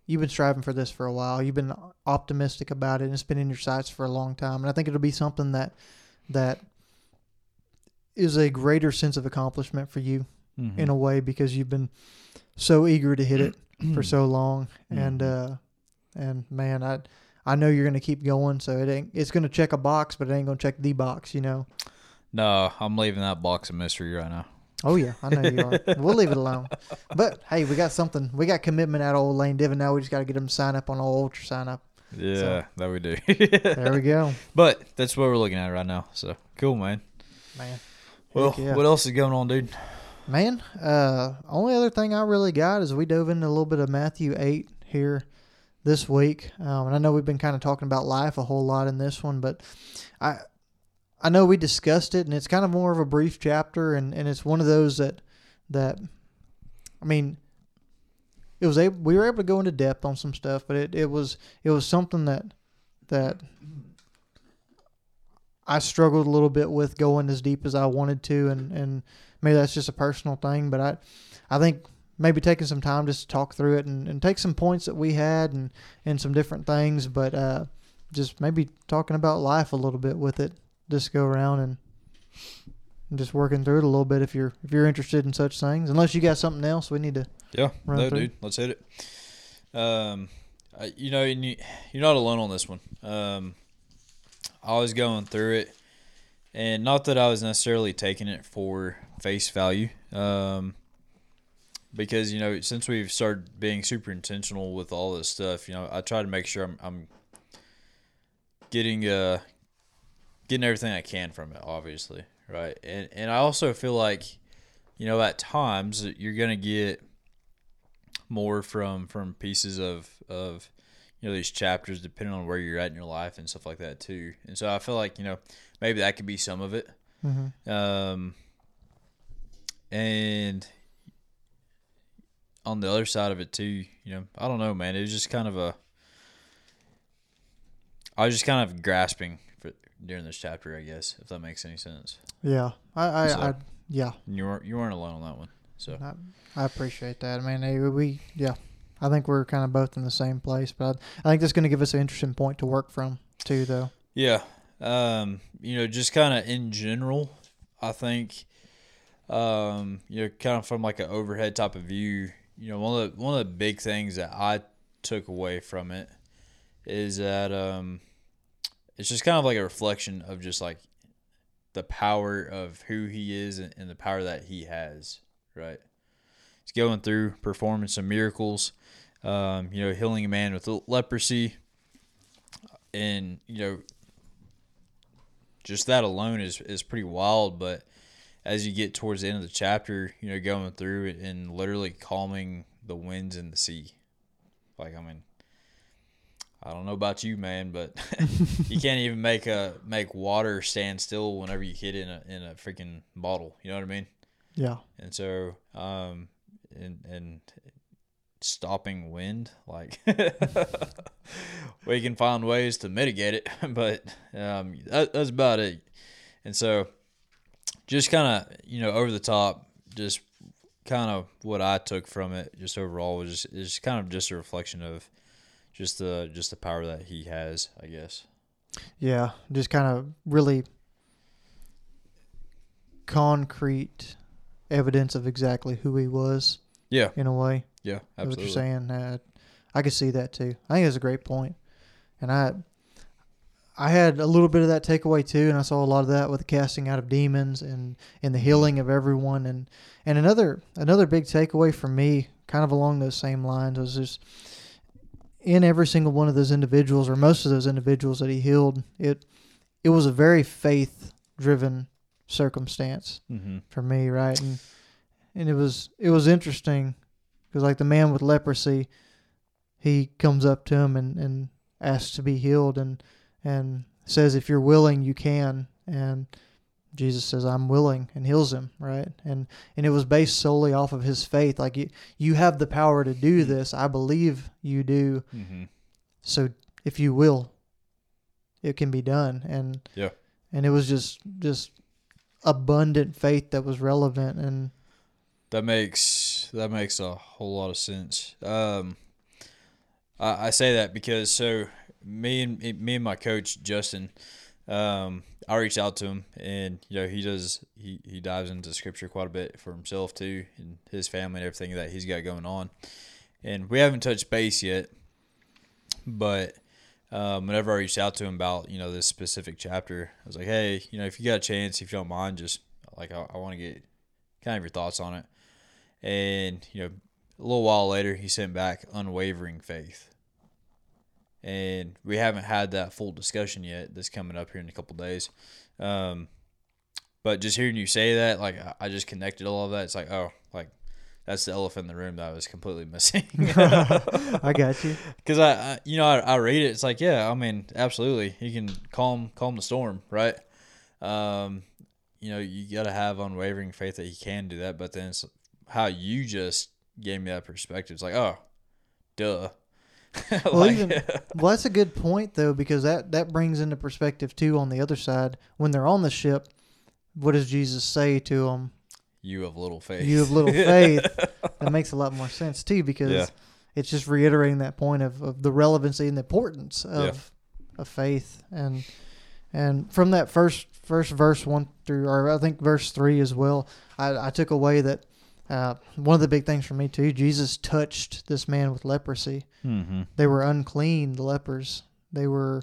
You've been striving for this for a while. You've been optimistic about it, and it's been in your sights for a long time. And I think it'll be something that that is a greater sense of accomplishment for you Mm-hmm. in a way because you've been so eager to hit it for so long and Mhm. uh and man i i know you're gonna keep going so it ain't it's gonna check a box but it ain't gonna check the box you know no, I'm leaving that box of mystery right now. Oh yeah i know you are we'll leave it alone but hey we got something we got commitment out of old lane divin now we just got to get them to sign up on old ultra sign up Yeah, that we do. there we go But that's what we're looking at right now. So cool, man. man Well, yeah. what else is going on, dude? Man, uh, only other thing I really got is we dove into a little bit of Matthew 8 here this week. Um, and I know we've been kind of talking about life a whole lot in this one, but I I know we discussed it and it's kind of more of a brief chapter and, and it's one of those that that I mean it was able we were able to go into depth on some stuff, but it, it was it was something that that I struggled a little bit with going as deep as I wanted to and, and maybe that's just a personal thing, but I, I think maybe taking some time just to talk through it and, and take some points that we had and, and some different things, but uh, just maybe talking about life a little bit with it. Just go around and, and just working through it a little bit if you're if you're interested in such things. Unless you got something else we need to. Yeah, no, through. dude, let's hit it. Um, I, you know, and you, you're not alone on this one. Um, I was going through it, and not that I was necessarily taking it for face value. Um, because you know, since we've started being super intentional with all this stuff, you know, I try to make sure I'm, I'm getting uh getting everything I can from it, obviously, right? And and I also feel like, you know, at times you're gonna get more from from pieces of of you know these chapters depending on where you're at in your life and stuff like that too. And so I feel like you know maybe that could be some of it. Mm-hmm. Um, and on the other side of it too, you know, I don't know, man. It was just kind of a. I was just kind of grasping during this chapter, I guess, if that makes any sense. Yeah, I, I, So- I yeah, you weren't you weren't alone on that one, so I, I appreciate that. I mean, eh, we yeah, I think we're kind of both in the same place, but I, I think that's going to give us an interesting point to work from too, though. Yeah. Um, you know, just kind of in general, I think, um, you know, kind of from like an overhead type of view, you know, one of the, one of the big things that I took away from it is that, um, it's just kind of like a reflection of just like the power of who he is and, and the power that he has, right? He's going through performing some miracles, um, you know, healing a man with leprosy, and you know, just that alone is is pretty wild. But as you get towards the end of the chapter, you know, going through it and literally calming the winds and the sea, like I mean, I don't know about you, man, but you can't even make a make water stand still whenever you hit it in a in a freaking bottle. You know what I mean? Yeah, And so, um, and and stopping wind, like we can find ways to mitigate it, but um, that, that's about it. And so, just kind of you know over the top, just kind of what I took from it, just overall was just is kind of just a reflection of just the just the power that he has, I guess. yeah, just kind of really concrete evidence of exactly who he was Yeah, in a way. yeah, absolutely. What you're saying, uh, I could see that too. I think that's a great point, and I, I had a little bit of that takeaway too, and I saw a lot of that with the casting out of demons and and the healing of everyone, and and another another big takeaway for me, kind of along those same lines, was just in every single one of those individuals, or most of those individuals that he healed, it it was a very faith driven circumstance Mm-hmm. for me, right? And and it was it was interesting because like the man with leprosy, he comes up to him and and asks to be healed and and says if you're willing you can and Jesus says I'm willing and heals him, right? And and it was based solely off of his faith. Like you you have the power to do this. I believe you do. Mm-hmm. So if you will, it can be done. And Yeah. and it was just just abundant faith that was relevant and That makes that makes a whole lot of sense. Um, I, I say that because so me and me and my coach Justin, um, I reached out to him and you know he does he he dives into scripture quite a bit for himself too and his family and everything that he's got going on, and we haven't touched base yet, but. Um, whenever I reached out to him about you know this specific chapter, I was like, hey, you know, if you got a chance, if you don't mind, just like I, I want to get kind of your thoughts on it. And, you know, a little while later, he sent back unwavering faith. And we haven't had that full discussion yet. That's coming up here in a couple days. Um, But just hearing you say that, like I- just connected all of that. It's like, oh, like that's the elephant in the room that I was completely missing. I got you. Because I, I, you know, I, I read it. It's like, yeah, I mean, absolutely, he can calm calm the storm, right? Um, you know, you got to have unwavering faith that he can do that. But then it's how you just gave me that perspective. It's like, oh, duh. Well, Like, even well, that's a good point though, because that that brings into perspective too. On the other side, when they're on the ship, what does Jesus say to them? you have little faith. You have little faith. that makes a lot more sense too, because Yeah. it's just reiterating that point of, of the relevancy and the importance of of faith and and from that first first verse one through or I think verse three as well. I, I took away that uh, one of the big things for me too. Jesus touched this man with leprosy. mm-hmm. They were unclean, the lepers. They were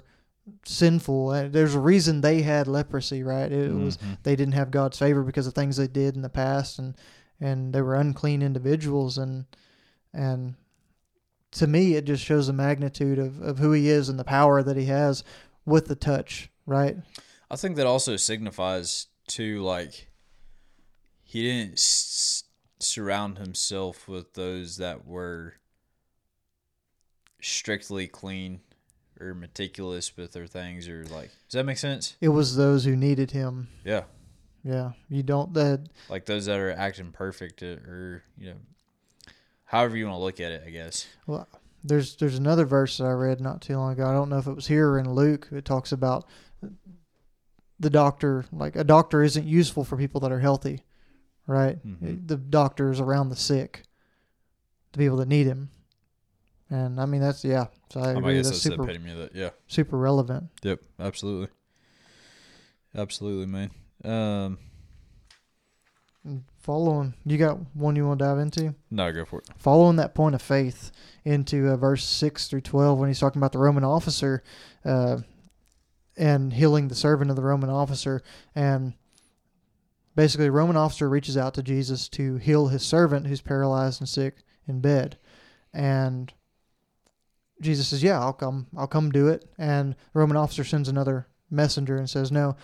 sinful. Uh, There's a reason they had leprosy, right? It was Mhm. they didn't have God's favor because of things they did in the past, and and they were unclean individuals, and and to me, it just shows the magnitude of, of who he is and the power that he has with the touch, right? I think that also signifies too, like he didn't s- surround himself with those that were strictly clean or meticulous with their things, or like, does that make sense? It was those who needed him. Yeah, Yeah, you don't that like those that are acting perfect, or, or you know, however you want to look at it, I guess. Well, there's there's another verse that I read not too long ago. I don't know if it was here or in Luke. It talks about the doctor, like a doctor isn't useful for people that are healthy, right? Mhm. The doctor is around the sick, the people that need him, and I mean that's yeah. So I I, agree. That's that's super that. Yeah. super relevant. Yep. Absolutely. Absolutely, man. Um, Following, you got one you want to dive into? no, go for it. following that point of faith into uh, verse 6 through 12 when he's talking about the roman officer uh, and healing the servant of the roman officer and basically the roman officer reaches out to jesus to heal his servant who's paralyzed and sick in bed. And jesus says yeah i'll come. I'll come do it. And the roman officer sends another messenger and says no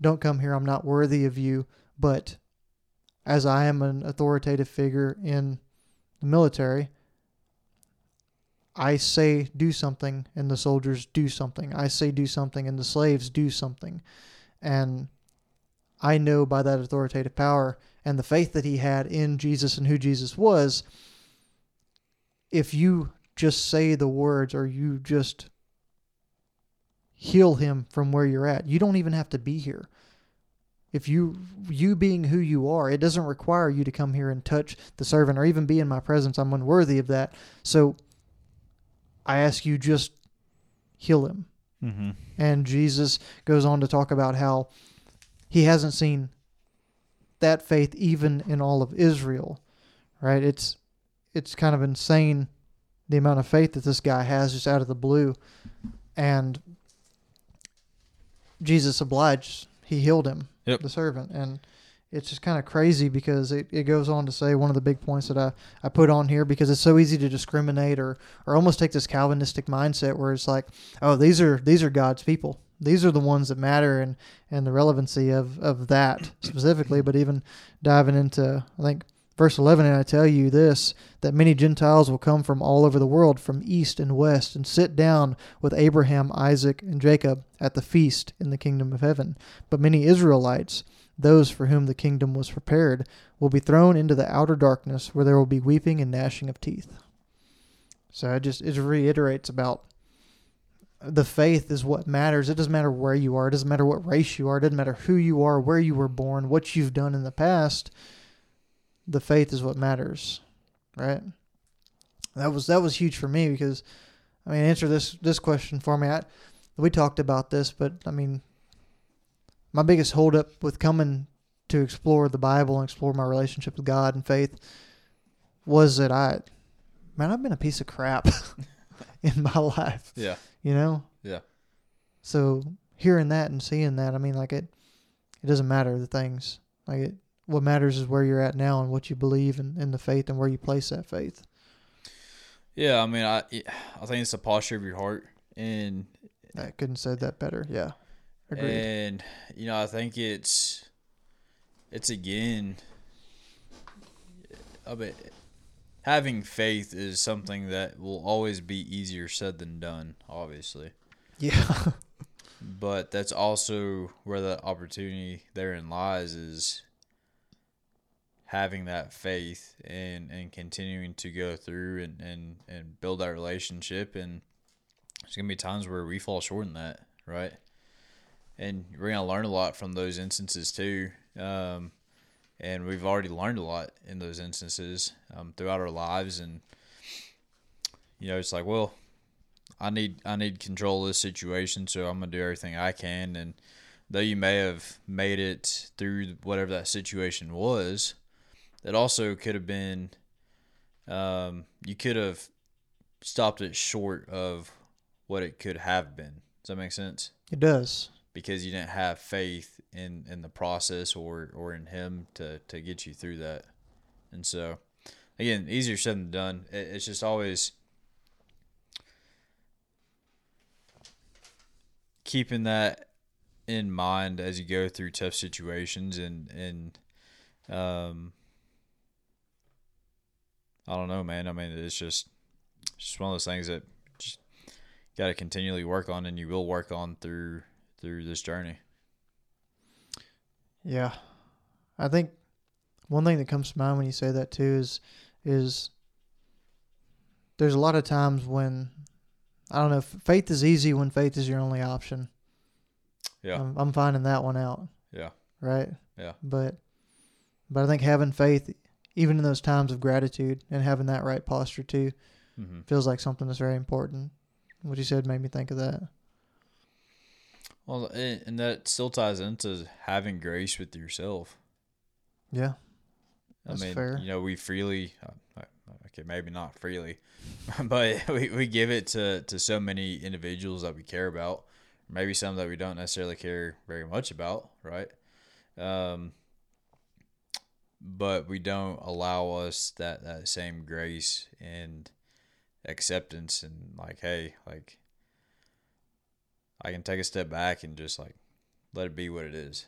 don't come here. I'm not worthy of you. But as i am an authoritative figure in the military, I say do something and the soldiers do something. I say do something and the slaves do something. And I know by that authoritative power and the faith that he had in Jesus and who Jesus was, if you just say the words or you just heal him from where you're at, you don't even have to be here. If you you being who you are it doesn't require you to come here and touch the servant or even be in my presence. I'm unworthy of that. So i ask you just heal him. Mm-hmm. and jesus goes on to talk about how he hasn't seen that faith even in all of israel right it's it's kind of insane the amount of faith that this guy has just out of the blue and jesus obliged he healed him Yep. the servant and it's just kind of crazy because it, it goes on to say one of the big points that I, I put on here because it's so easy to discriminate or, or almost take this Calvinistic mindset where it's like, oh, these are these are God's people. These are the ones that matter and, and the relevancy of, of that specifically, but even diving into I think verse eleven, and I tell you this, that many Gentiles will come from all over the world, from east and west, and sit down with Abraham, Isaac, and Jacob at the feast in the kingdom of heaven. But many Israelites, those for whom the kingdom was prepared, will be thrown into the outer darkness, where there will be weeping and gnashing of teeth. So it just it reiterates about the faith is what matters. It doesn't matter where you are. It doesn't matter what race you are. It doesn't matter who you are, where you were born, what you've done in the past. The faith is what matters, right? That was that was huge for me because, I mean, answer this this question for me. I, we talked about this, but I mean, my biggest holdup with coming to explore the Bible and explore my relationship with God and faith was that I, man, I've been a piece of crap in my life, Yeah. You know. Yeah. So hearing that and seeing that, I mean, like it, it doesn't matter the things. Like it, what matters is where you're at now and what you believe in, in the faith and where you place that faith. Yeah. I mean, I I think it's the posture of your heart, and I couldn't say that better. Yeah, agreed. and you know, I think it's it's again. I mean, having faith is something that will always be easier said than done. Obviously, Yeah. but that's also where the opportunity therein lies is having that faith and and continuing to go through and and, and build that relationship and there's gonna be times where we fall short in that right and we're gonna learn a lot from those instances too um, and we've already learned a lot in those instances um, throughout our lives and you know it's like well I need I need control of this situation, so I'm gonna do everything I can. And though you may have made it through whatever that situation was, it also could have been um, you could have stopped it short of what it could have been. Does that make sense? It does. Because you didn't have faith in in the process or or in him to to get you through that. And so, again, easier said than done. It, it's just always keeping that in mind as you go through tough situations and and um I don't know, man. I mean, it's just just one of those things that just got to continually work on, and you will work on through through this journey. Yeah. I think one thing that comes to mind when you say that too is is there's a lot of times when I don't know, faith is easy when faith is your only option. Yeah, I'm, I'm finding that one out, yeah, right? Yeah. But but I think having faith even in those times of gratitude and having that right posture too hmm feels like something that's very important. What you said made me think of that. Well, and that still ties into having grace with yourself. Yeah. I mean, fair. you know, we freely, uh, okay, maybe not freely, but we, we give it to, to so many individuals that we care about, maybe some that we don't necessarily care very much about, right? Um, but we don't allow us that, that same grace and acceptance and like, hey, like, I can take a step back and just like let it be what it is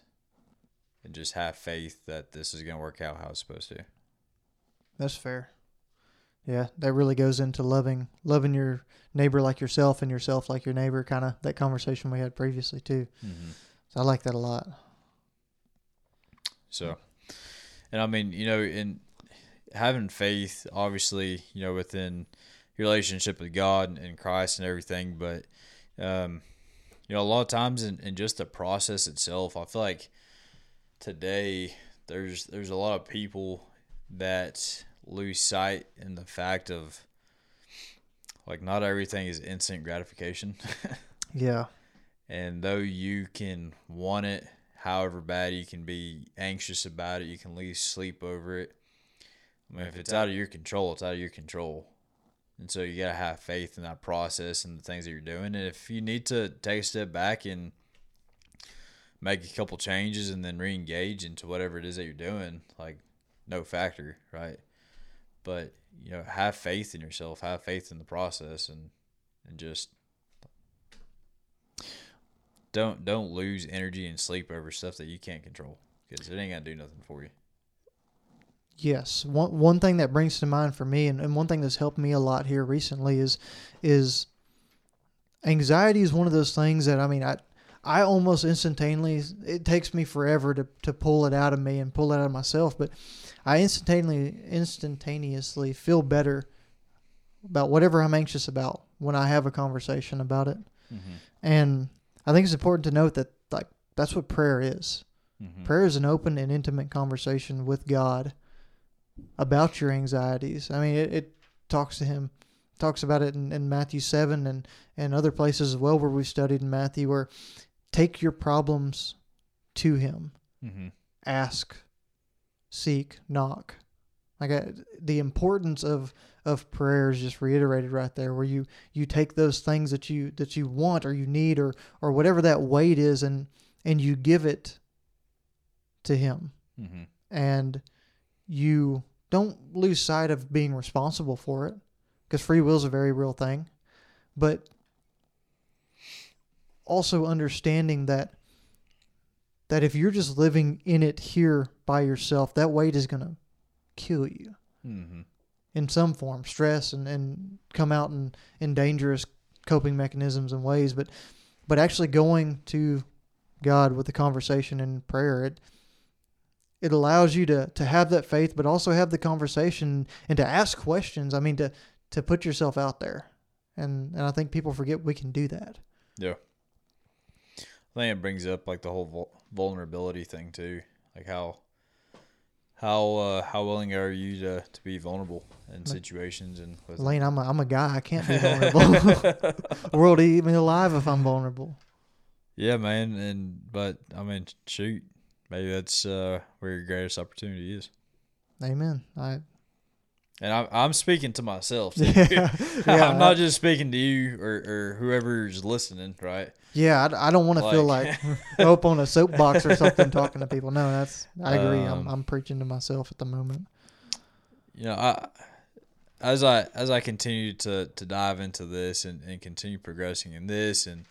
and just have faith that this is going to work out how it's supposed to. That's fair. Yeah, that really goes into loving loving your neighbor like yourself and yourself like your neighbor. Kind of that conversation we had previously too. Mm-hmm. So I like that a lot. So, and I mean, you know, in having faith, obviously, you know, within your relationship with God and Christ and everything, but, um, you know, a lot of times in, in just the process itself, I feel like today there's there's a lot of people that lose sight in the fact of like not everything is instant gratification. Yeah, And though you can want it however bad, you can be anxious about it, you can lose sleep over it. I mean, if it's out of your control, it's out of your control. And so you got to have faith in that process and the things that you're doing. And if you need to take a step back and make a couple changes and then re engage into whatever it is that you're doing, like, no factor, right? But, you know, have faith in yourself, have faith in the process, and, and just don't don't lose energy and sleep over stuff that you can't control because it ain't gonna do nothing for you. Yes. One one thing that brings to mind for me, and, and one thing that's helped me a lot here recently is is anxiety is one of those things that I mean I I almost instantaneously it takes me forever to, to pull it out of me and pull it out of myself, but I instantaneously instantaneously feel better about whatever I'm anxious about when I have a conversation about it. Mm-hmm. And I think it's important to note that like that's what prayer is. Mm-hmm. Prayer is an open and intimate conversation with God about your anxieties. I mean, it, it talks to Him, talks about it in, in Matthew 7 and, and other places as well where we've studied in Matthew, where take your problems to Him, Mm-hmm. ask, seek, knock. Like I, the importance of of prayer is just reiterated right there, where you you take those things that you that you want or you need or or whatever that weight is, and and you give it to Him Mm-hmm. and you don't lose sight of being responsible for it because free will is a very real thing but also understanding that that if you're just living in it here by yourself, that weight is going to kill you Mm-hmm. in some form, stress and, and come out in, in dangerous coping mechanisms and ways. But but actually going to God with the conversation and prayer, it it allows you to to have that faith, but also have the conversation and to ask questions. I mean to to put yourself out there. And and I think people forget we can do that. Yeah. I think it brings up like the whole vul- vulnerability thing too, like how how uh, how willing are you to, to be vulnerable in situations and with Lane, I'm a, I'm a guy. I can't be vulnerable. world eat me alive if I'm vulnerable. yeah, man. And but I mean, shoot, maybe that's uh, where your greatest opportunity is. Amen. I And I'm I'm speaking to myself. Too. yeah, yeah, I'm not just speaking to you or, or whoever's listening, right? yeah. I, I don't want to feel like up on a soapbox or something talking to people. No, that's I agree. I'm Um, I'm preaching to myself at the moment. you know, I as I as I continue to to dive into this and, and continue progressing in this and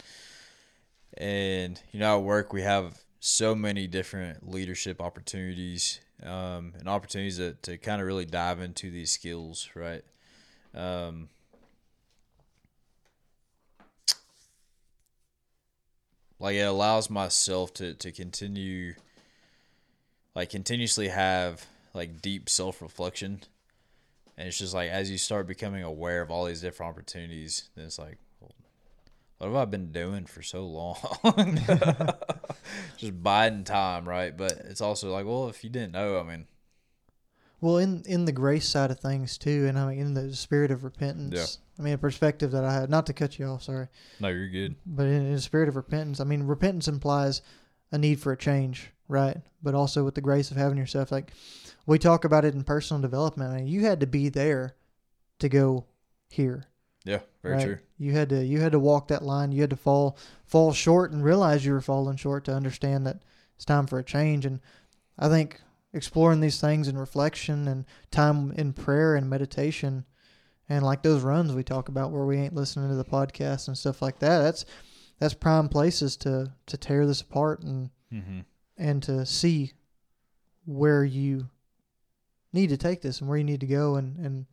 and you know at work we have so many different leadership opportunities um, and opportunities to, to kind of really dive into these skills, right? Um, like it allows myself to, to continue like continuously have like deep self reflection and it's just like as you start becoming aware of all these different opportunities then it's like what have i been doing for so long just biding time right but it's also like well if you didn't know i mean Well, in in the grace side of things too, and I mean in the spirit of repentance. Yeah. I mean a perspective that I had. Not to cut you off, sorry. no you're good But in, in the spirit of repentance, I mean, repentance implies a need for a change, right? But also with the grace of having yourself, like we talk about it in personal development. I mean, you had to be there to go here, very right? true You had to you had to walk that line. You had to fall fall short and realize you were falling short to understand that it's time for a change. And I think exploring these things in reflection and time in prayer and meditation and like those runs we talk about where we ain't listening to the podcast and stuff like that that's that's prime places to to tear this apart and mm-hmm. and to see where you need to take this and where you need to go and and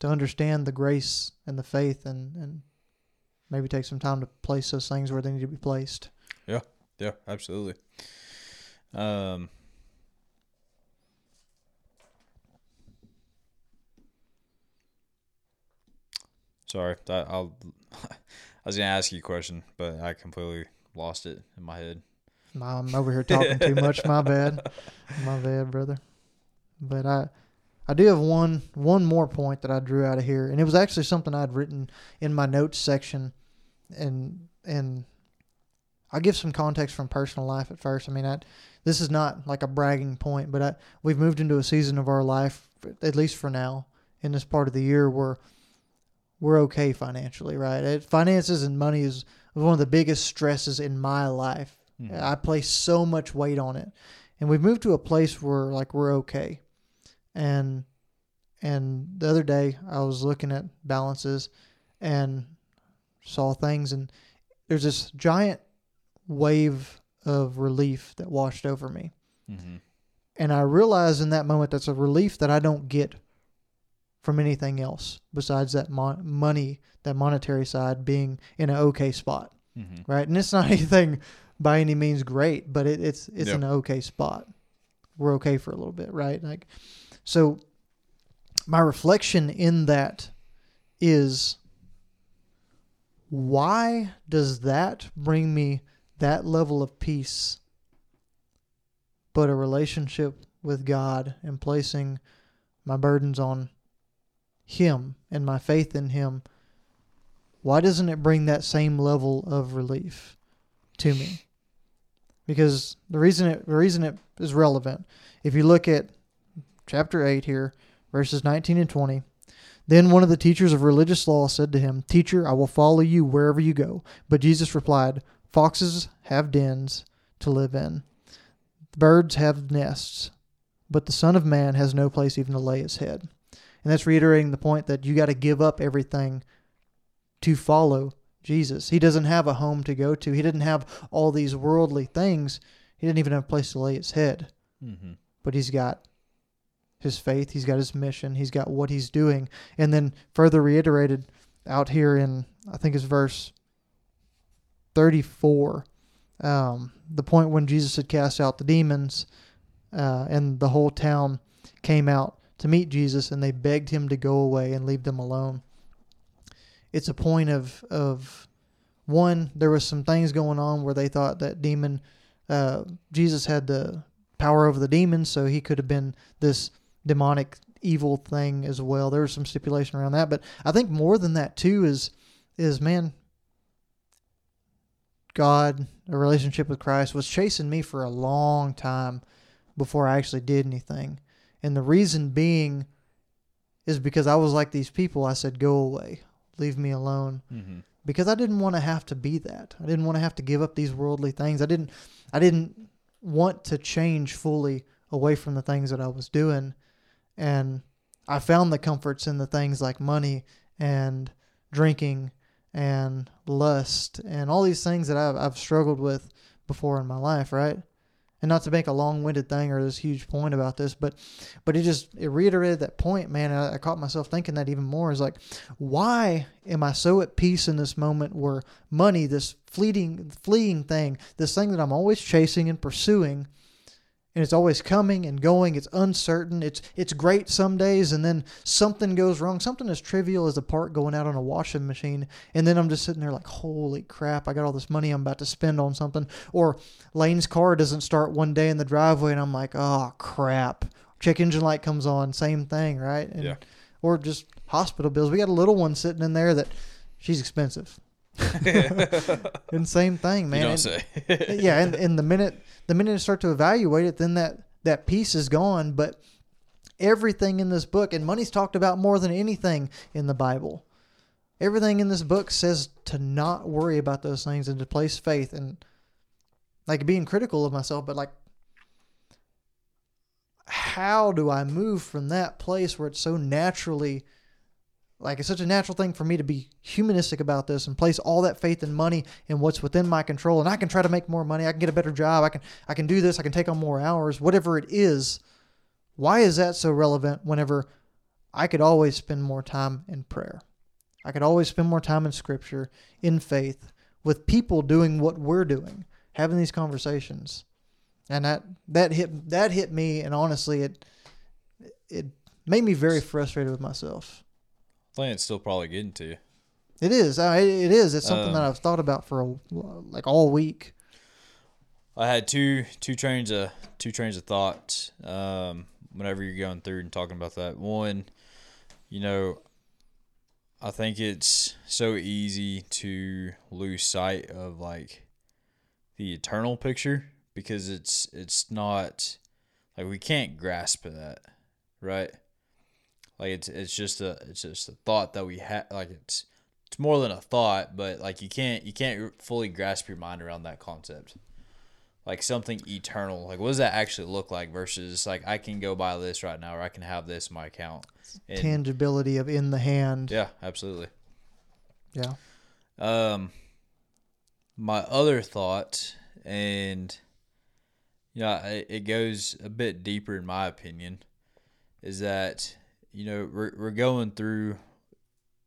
to understand the grace and the faith and and maybe take some time to place those things where they need to be placed. Yeah yeah, absolutely. Um sorry that i'll i was gonna ask you a question but i completely lost it in my head. I'm over here talking too much my bad. My bad brother. But i I do have one one more point that I drew out of here, and it was actually something I'd written in my notes section, and and I'll give some context from personal life at first. I mean, I, this is not like a bragging point, but I, we've moved into a season of our life, at least for now, in this part of the year where we're okay financially, right? It, finances and money is one of the biggest stresses in my life. Mhm. I place so much weight on it, and we've moved to a place where like we're okay. And and the other day I was looking at balances and saw things, and there's this giant wave of relief that washed over me. mm-hmm. And I realized in that moment that's a relief that I don't get from anything else besides that mon- money, that monetary side being in an okay spot, Mm-hmm. right? And it's not anything by any means great, but it, it's it's Yeah. an okay spot. We're okay for a little bit, right? Like, so my reflection in that is why does that bring me that level of peace but a relationship with God and placing my burdens on him and my faith in him why doesn't it bring that same level of relief to me? Because the reason it the reason it is relevant if you look at chapter 8 here verses 19 and 20 then one of the teachers of religious law said to him teacher i will follow you wherever you go. But jesus replied foxes have dens to live in. Birds have nests. But the son of man has no place even to lay his head. And that's reiterating the point that you got to give up everything to follow jesus. He doesn't have a home to go to. He didn't have all these worldly things. He didn't even have a place to lay his head. Mm-hmm. But he's got his faith, he's got his mission, he's got what he's doing. And then further reiterated out here in, I think it's verse 34, um, the point when Jesus had cast out the demons uh, and the whole town came out to meet Jesus and they begged him to go away and leave them alone. It's a point of, of one, there was some things going on where they thought that demon, uh, Jesus had the power over the demons, so he could have been this demonic evil thing as well. There was some stipulation around that, but I think more than that too is is man God, a relationship with Christ was chasing me for a long time before I actually did anything. And the reason being is because I was like these people. I said, "Go away. Leave me alone." Mm-hmm. Because I didn't want to have to be that. I didn't want to have to give up these worldly things. I didn't I didn't want to change fully away from the things that I was doing and I found the comforts in the things like money and drinking and lust and all these things that I've, I've struggled with before in my life, right? And not to make a long-winded thing or this huge point about this, but but it just it reiterated that point, man. I, I caught myself thinking that even more is like, why am I so at peace in this moment where money, this fleeting fleeing thing, this thing that I'm always chasing and pursuing, and it's always coming and going. It's uncertain. It's it's great some days, and then something goes wrong. Something as trivial as a part going out on a washing machine, and then I'm just sitting there like, holy crap! I got all this money I'm about to spend on something. Or Lane's car doesn't start one day in the driveway, and I'm like, oh crap! Check engine light comes on. Same thing, right? And, Yeah. Or just hospital bills. We got a little one sitting in there that she's expensive. and same thing, man. you don't say. yeah, and, and the minute the minute you start to evaluate it, then that that piece is gone. But everything in this book, and money's talked about more than anything in the Bible. Everything in this book says to not worry about those things and to place faith and like being critical of myself, but like how do I move from that place where it's so naturally like it's such a natural thing for me to be humanistic about this and place all that faith and money in what's within my control and I can try to make more money, I can get a better job, I can I can do this, I can take on more hours, whatever it is. Why is that so relevant whenever I could always spend more time in prayer? I could always spend more time in scripture, in faith, with people doing what we're doing, having these conversations. And that that hit that hit me and honestly it it made me very frustrated with myself. I think it's still probably getting to you. It is. It, it is. It's something Um, that I've thought about for a, like all week. I had two two trains of two trains of thought. Um, whenever you're going through and talking about that, one, you know, I think it's so easy to lose sight of like the eternal picture because it's it's not like we can't grasp that, right? Like it's it's just a it's just a thought that we have. Like it's it's more than a thought, but like you can't you can't fully grasp your mind around that concept like something eternal. Like, what does that actually look like versus like I can go buy this right now or I can have this in my account. And- Tangibility of in the hand. yeah, absolutely. Yeah. Um, my other thought, and yeah, it, it goes a bit deeper in my opinion, is that you know we're we're going through,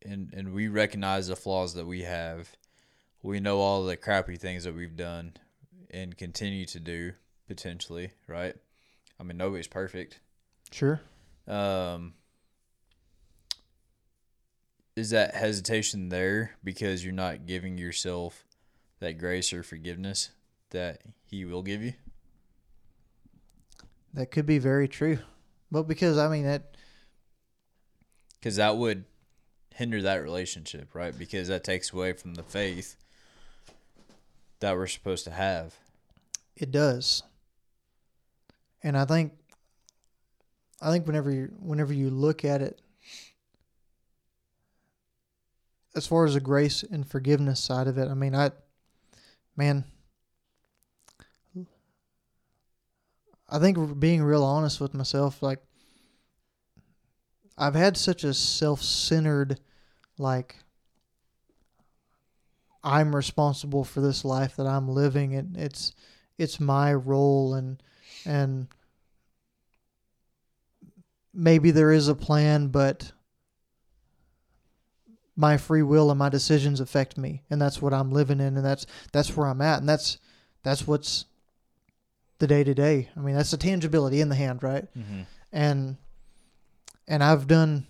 and and we recognize the flaws that we have. We know all the crappy things that we've done, and continue to do potentially. Right? I mean, nobody's perfect. Sure. Um, is that hesitation there because you're not giving yourself that grace or forgiveness that He will give you? That could be very true. But because I mean that Because that would hinder that relationship, right? Because that takes away from the faith that we're supposed to have. it does. And I think I think whenever you whenever you look at it as far as the grace and forgiveness side of it, I mean I man I think being real honest with myself, like I've had such a self-centered, like I'm responsible for this life that I'm living, and it's it's my role and and maybe there is a plan, but my free will and my decisions affect me, and that's what I'm living in, and that's that's where I'm at, and that's that's what's the day to day. I mean, that's the tangibility in the hand, right? Mm-hmm. And and I've done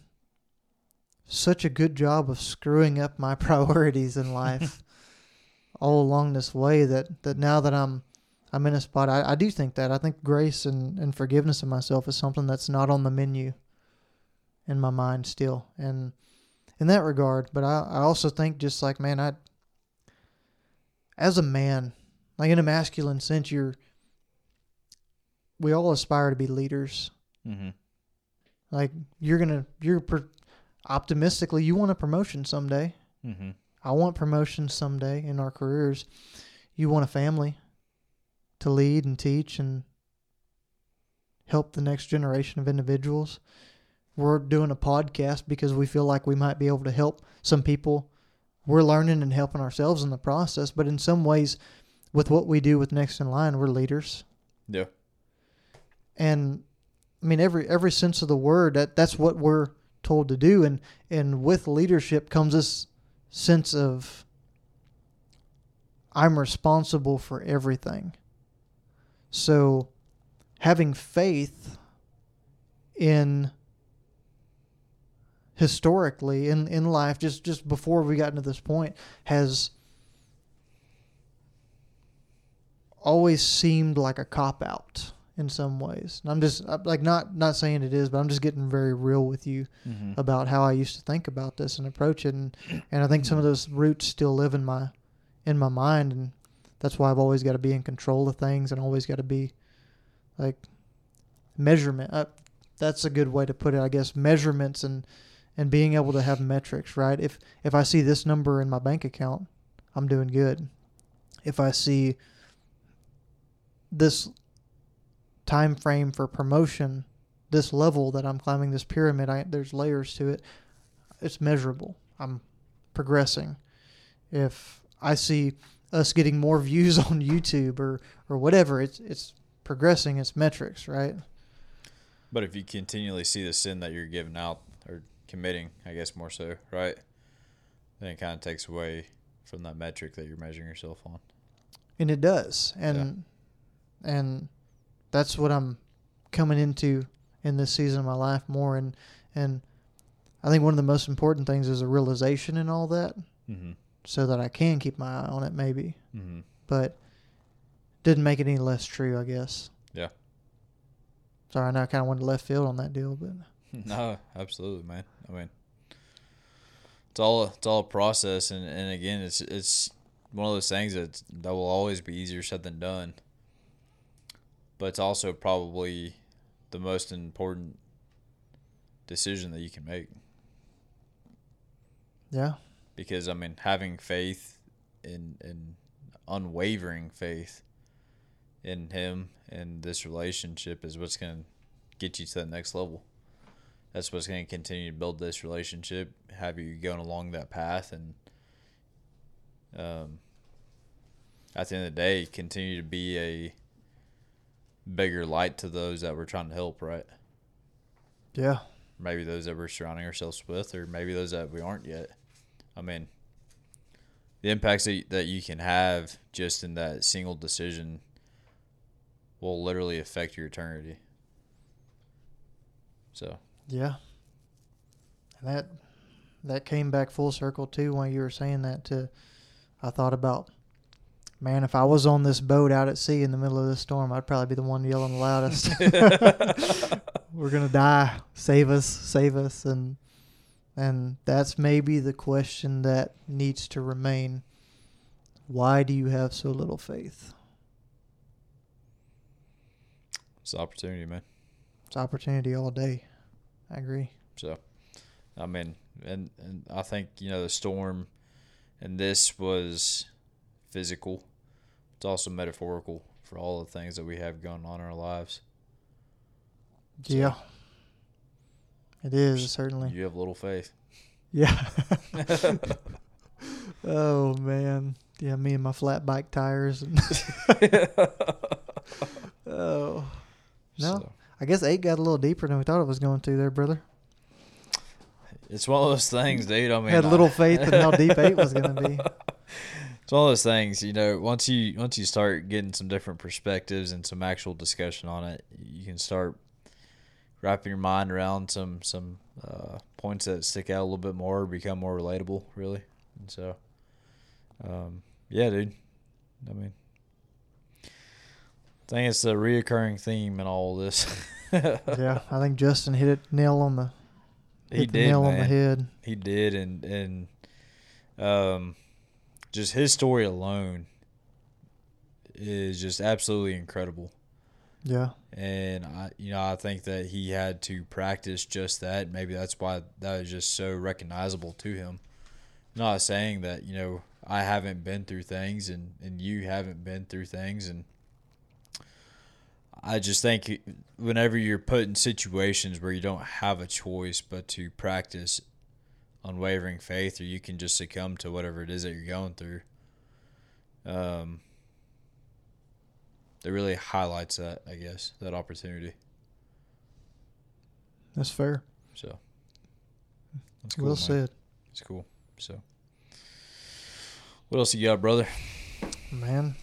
such a good job of screwing up my priorities in life all along this way that that now that I'm I'm in a spot I, I do think that. I think grace and, and forgiveness of myself is something that's not on the menu in my mind still and in that regard. But I, I also think just like man I as a man like in a masculine sense you're we all aspire to be leaders. Mm-hmm. Like you're gonna you're per, optimistically you want a promotion someday Mm-hmm. I want promotion someday in our careers. You want a family to lead and teach and help the next generation of individuals. We're doing a podcast because we feel like we might be able to help some people. We're learning and helping ourselves in the process, but in some ways, with what we do with Next in Line, we're leaders. Yeah. And I mean, every every sense of the word that that's what we're told to do, and and with leadership comes this sense of I'm responsible for everything. So having faith in historically in, in life just just before we got into this point has always seemed like a cop out in some ways. And I'm just like not not saying it is, but I'm just getting very real with you Mm-hmm. about how I used to think about this and approach it, and and I think some of those roots still live in my in my mind, and that's why I've always got to be in control of things and always got to be like measurement. Uh, that's a good way to put it, I guess. Measurements and and being able to have metrics, right? If if I see this number in my bank account, I'm doing good. If I see this time frame for promotion this level that I'm climbing this pyramid, I, there's layers to it. It's measurable. I'm progressing. If I see us getting more views on YouTube or or whatever, it's it's progressing. It's metrics, right? But if you continually see the sin that you're giving out or committing, I guess more so, right? Then it kind of takes away from that metric that you're measuring yourself on. And it does, and and that's what I'm coming into in this season of my life more. And and I think one of the most important things is a realization in all that, Mm-hmm. so that I can keep my eye on it, maybe. Mm-hmm. but didn't make it any less true, I guess. Yeah. Sorry, I know I kind of went to left field on that deal, but No, absolutely, man. I mean, it's all it's all a process, and, and again, it's it's one of those things that that will always be easier said than done. But it's also probably the most important decision that you can make yeah, because I mean, having faith in in unwavering faith in Him and this relationship is what's going to get you to the next level. That's what's going to continue to build this relationship, have you going along that path, and um, at the end of the day, continue to be a bigger light to those that we're trying to help. Right? yeah, maybe those that we're surrounding ourselves with, or maybe those that we aren't yet. I mean, the impacts that, that you can have just in that single decision will literally affect your eternity. So, yeah. And that that came back full circle too when you were saying that. To I thought about, man, if I was on this boat out at sea in the middle of this storm, I'd probably be the one yelling the loudest. We're gonna die. Save us, save us, and and that's maybe the question that needs to remain. Why do you have so little faith? it's opportunity, man. It's opportunity all day. I agree. So, I mean, and, and I think, you know, the storm and this was physical, it's also metaphorical for all the things that we have going on in our lives. So- Yeah. It is certainly. You have little faith. Yeah. oh man. Yeah, me and my flat bike tires. Oh, no. So, I guess eight got a little deeper than we thought it was going to there, brother. it's one of those things, dude. I mean, Had I- little faith in how deep eight was going to be. It's one of those things, you know. Once you once you start getting some different perspectives and some actual discussion on it, you can start wrapping your mind around some some uh, points that stick out a little bit more, become more relatable, really. And so, um, yeah, dude. I mean, I think it's a reoccurring theme in all this. Yeah, I think Justin hit it nail on the hit he did, nail man. on the head. He did, and and um, just his story alone is just absolutely incredible. Yeah, And I, you know, I think that he had to practice just that. Maybe that's why that was just so recognizable to him. not saying that you know I haven't been through things and and you haven't been through things, and I just think whenever you're put in situations where you don't have a choice but to practice unwavering faith, or you can just succumb to whatever it is that you're going through. Um, it really highlights that, I guess, that opportunity. that's fair. So that's cool, well man. said, It's cool. So what else you got, brother? man.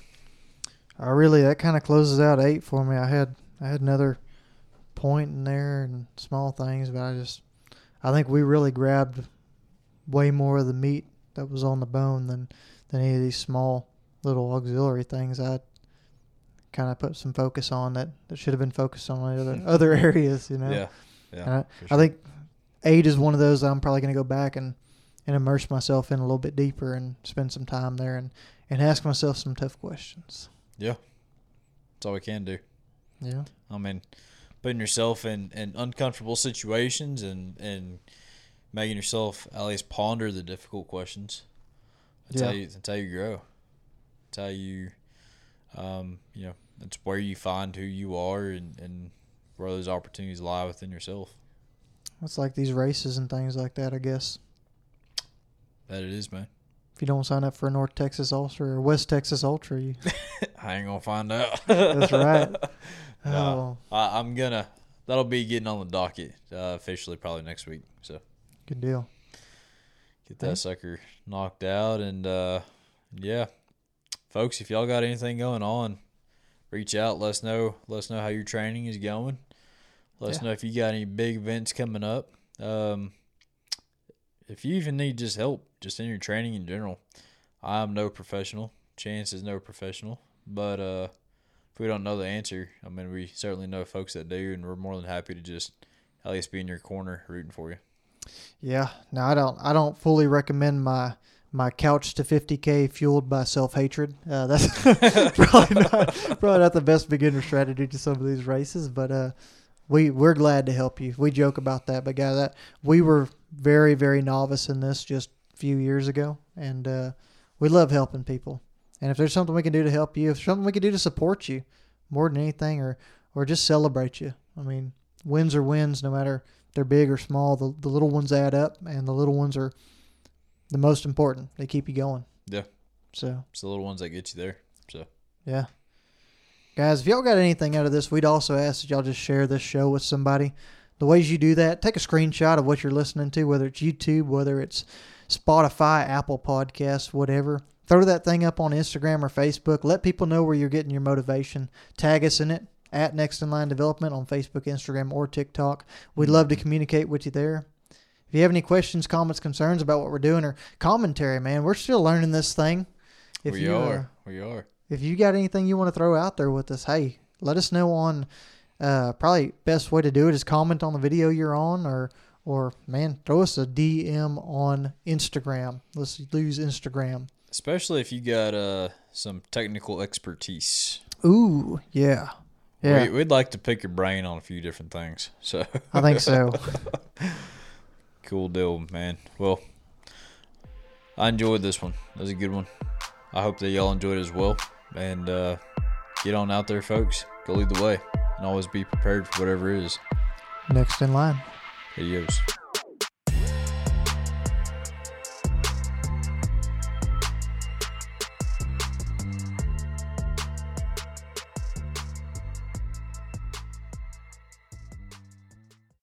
I really that kind of closes out eight for me. I had I had another point in there and small things, but I just I think we really grabbed way more of the meat that was on the bone than than any of these small little auxiliary things. I kind of put some focus on that that should have been focused on other other areas. You know. Yeah. Yeah. And for I think eight is one of those I'm probably going to go back and, and immerse myself in a little bit deeper and spend some time there and, and ask myself some tough questions. Yeah. That's all we can do. Yeah. I mean, putting yourself in, in uncomfortable situations and, and making yourself at least ponder the difficult questions. That's how Yeah. you that's how you grow. That's how you um, you know, that's where you find who you are and, and where those opportunities lie within yourself. It's like these races and things like that, I guess. That it is, man. If you don't sign up for a North Texas Ultra or West Texas Ultra, you I ain't gonna find out. That's right. No. oh, I, I'm gonna. That'll be getting on the docket uh, officially probably next week. So good deal. get that sucker knocked out, and uh, yeah, folks, if y'all got anything going on, reach out. Let us know. Let us know how your training is going. Let us Yeah. know if you got any big events coming up. Um, if you even need just help, just in your training in general, I'm no professional. Chance is no professional, but uh, if we don't know the answer, I mean, we certainly know folks that do, and we're more than happy to just at least be in your corner rooting for you. Yeah. no, I don't I don't fully recommend my my couch to 50k fueled by self hatred. Uh, that's probably not probably not the best beginner strategy to some of these races, but uh, we we're glad to help you. We joke about that, but guys, that we were very very novice in this just a few years ago, and uh, we love helping people. And if there's something we can do to help you, if something we can do to support you more than anything, or or just celebrate you, I mean, wins are wins, no matter they're big or small. The the little ones add up, and the little ones are the most important. They keep you going. Yeah. So It's the little ones that get you there. So yeah. Guys, if y'all got anything out of this, we'd also ask that y'all just share this show with somebody. The ways you do that, take a screenshot of what you're listening to, whether it's YouTube, whether it's Spotify, Apple Podcasts, whatever. Throw that thing up on Instagram or Facebook. Let people know where you're getting your motivation. Tag us in it at Next in Line Development on Facebook, Instagram, or TikTok. We'd love to communicate with you there. If you have any questions, comments, concerns about what we're doing, or commentary, man, we're still learning this thing. If we you, uh, are. we are. if you got anything you want to throw out there with us, hey, let us know on. Uh, probably best way to do it is comment on the video you're on, or or man, throw us a DM on Instagram. Let's use Instagram. Especially if you got uh some technical expertise. Ooh, yeah, yeah, We, we'd like to pick your brain on a few different things. So I think so. cool deal, man. Well, I enjoyed this one. That was a good one. I hope that y'all enjoyed it as well. And uh, get on out there, folks. Go lead the way. And always be prepared for whatever it is. Next in line. Adios.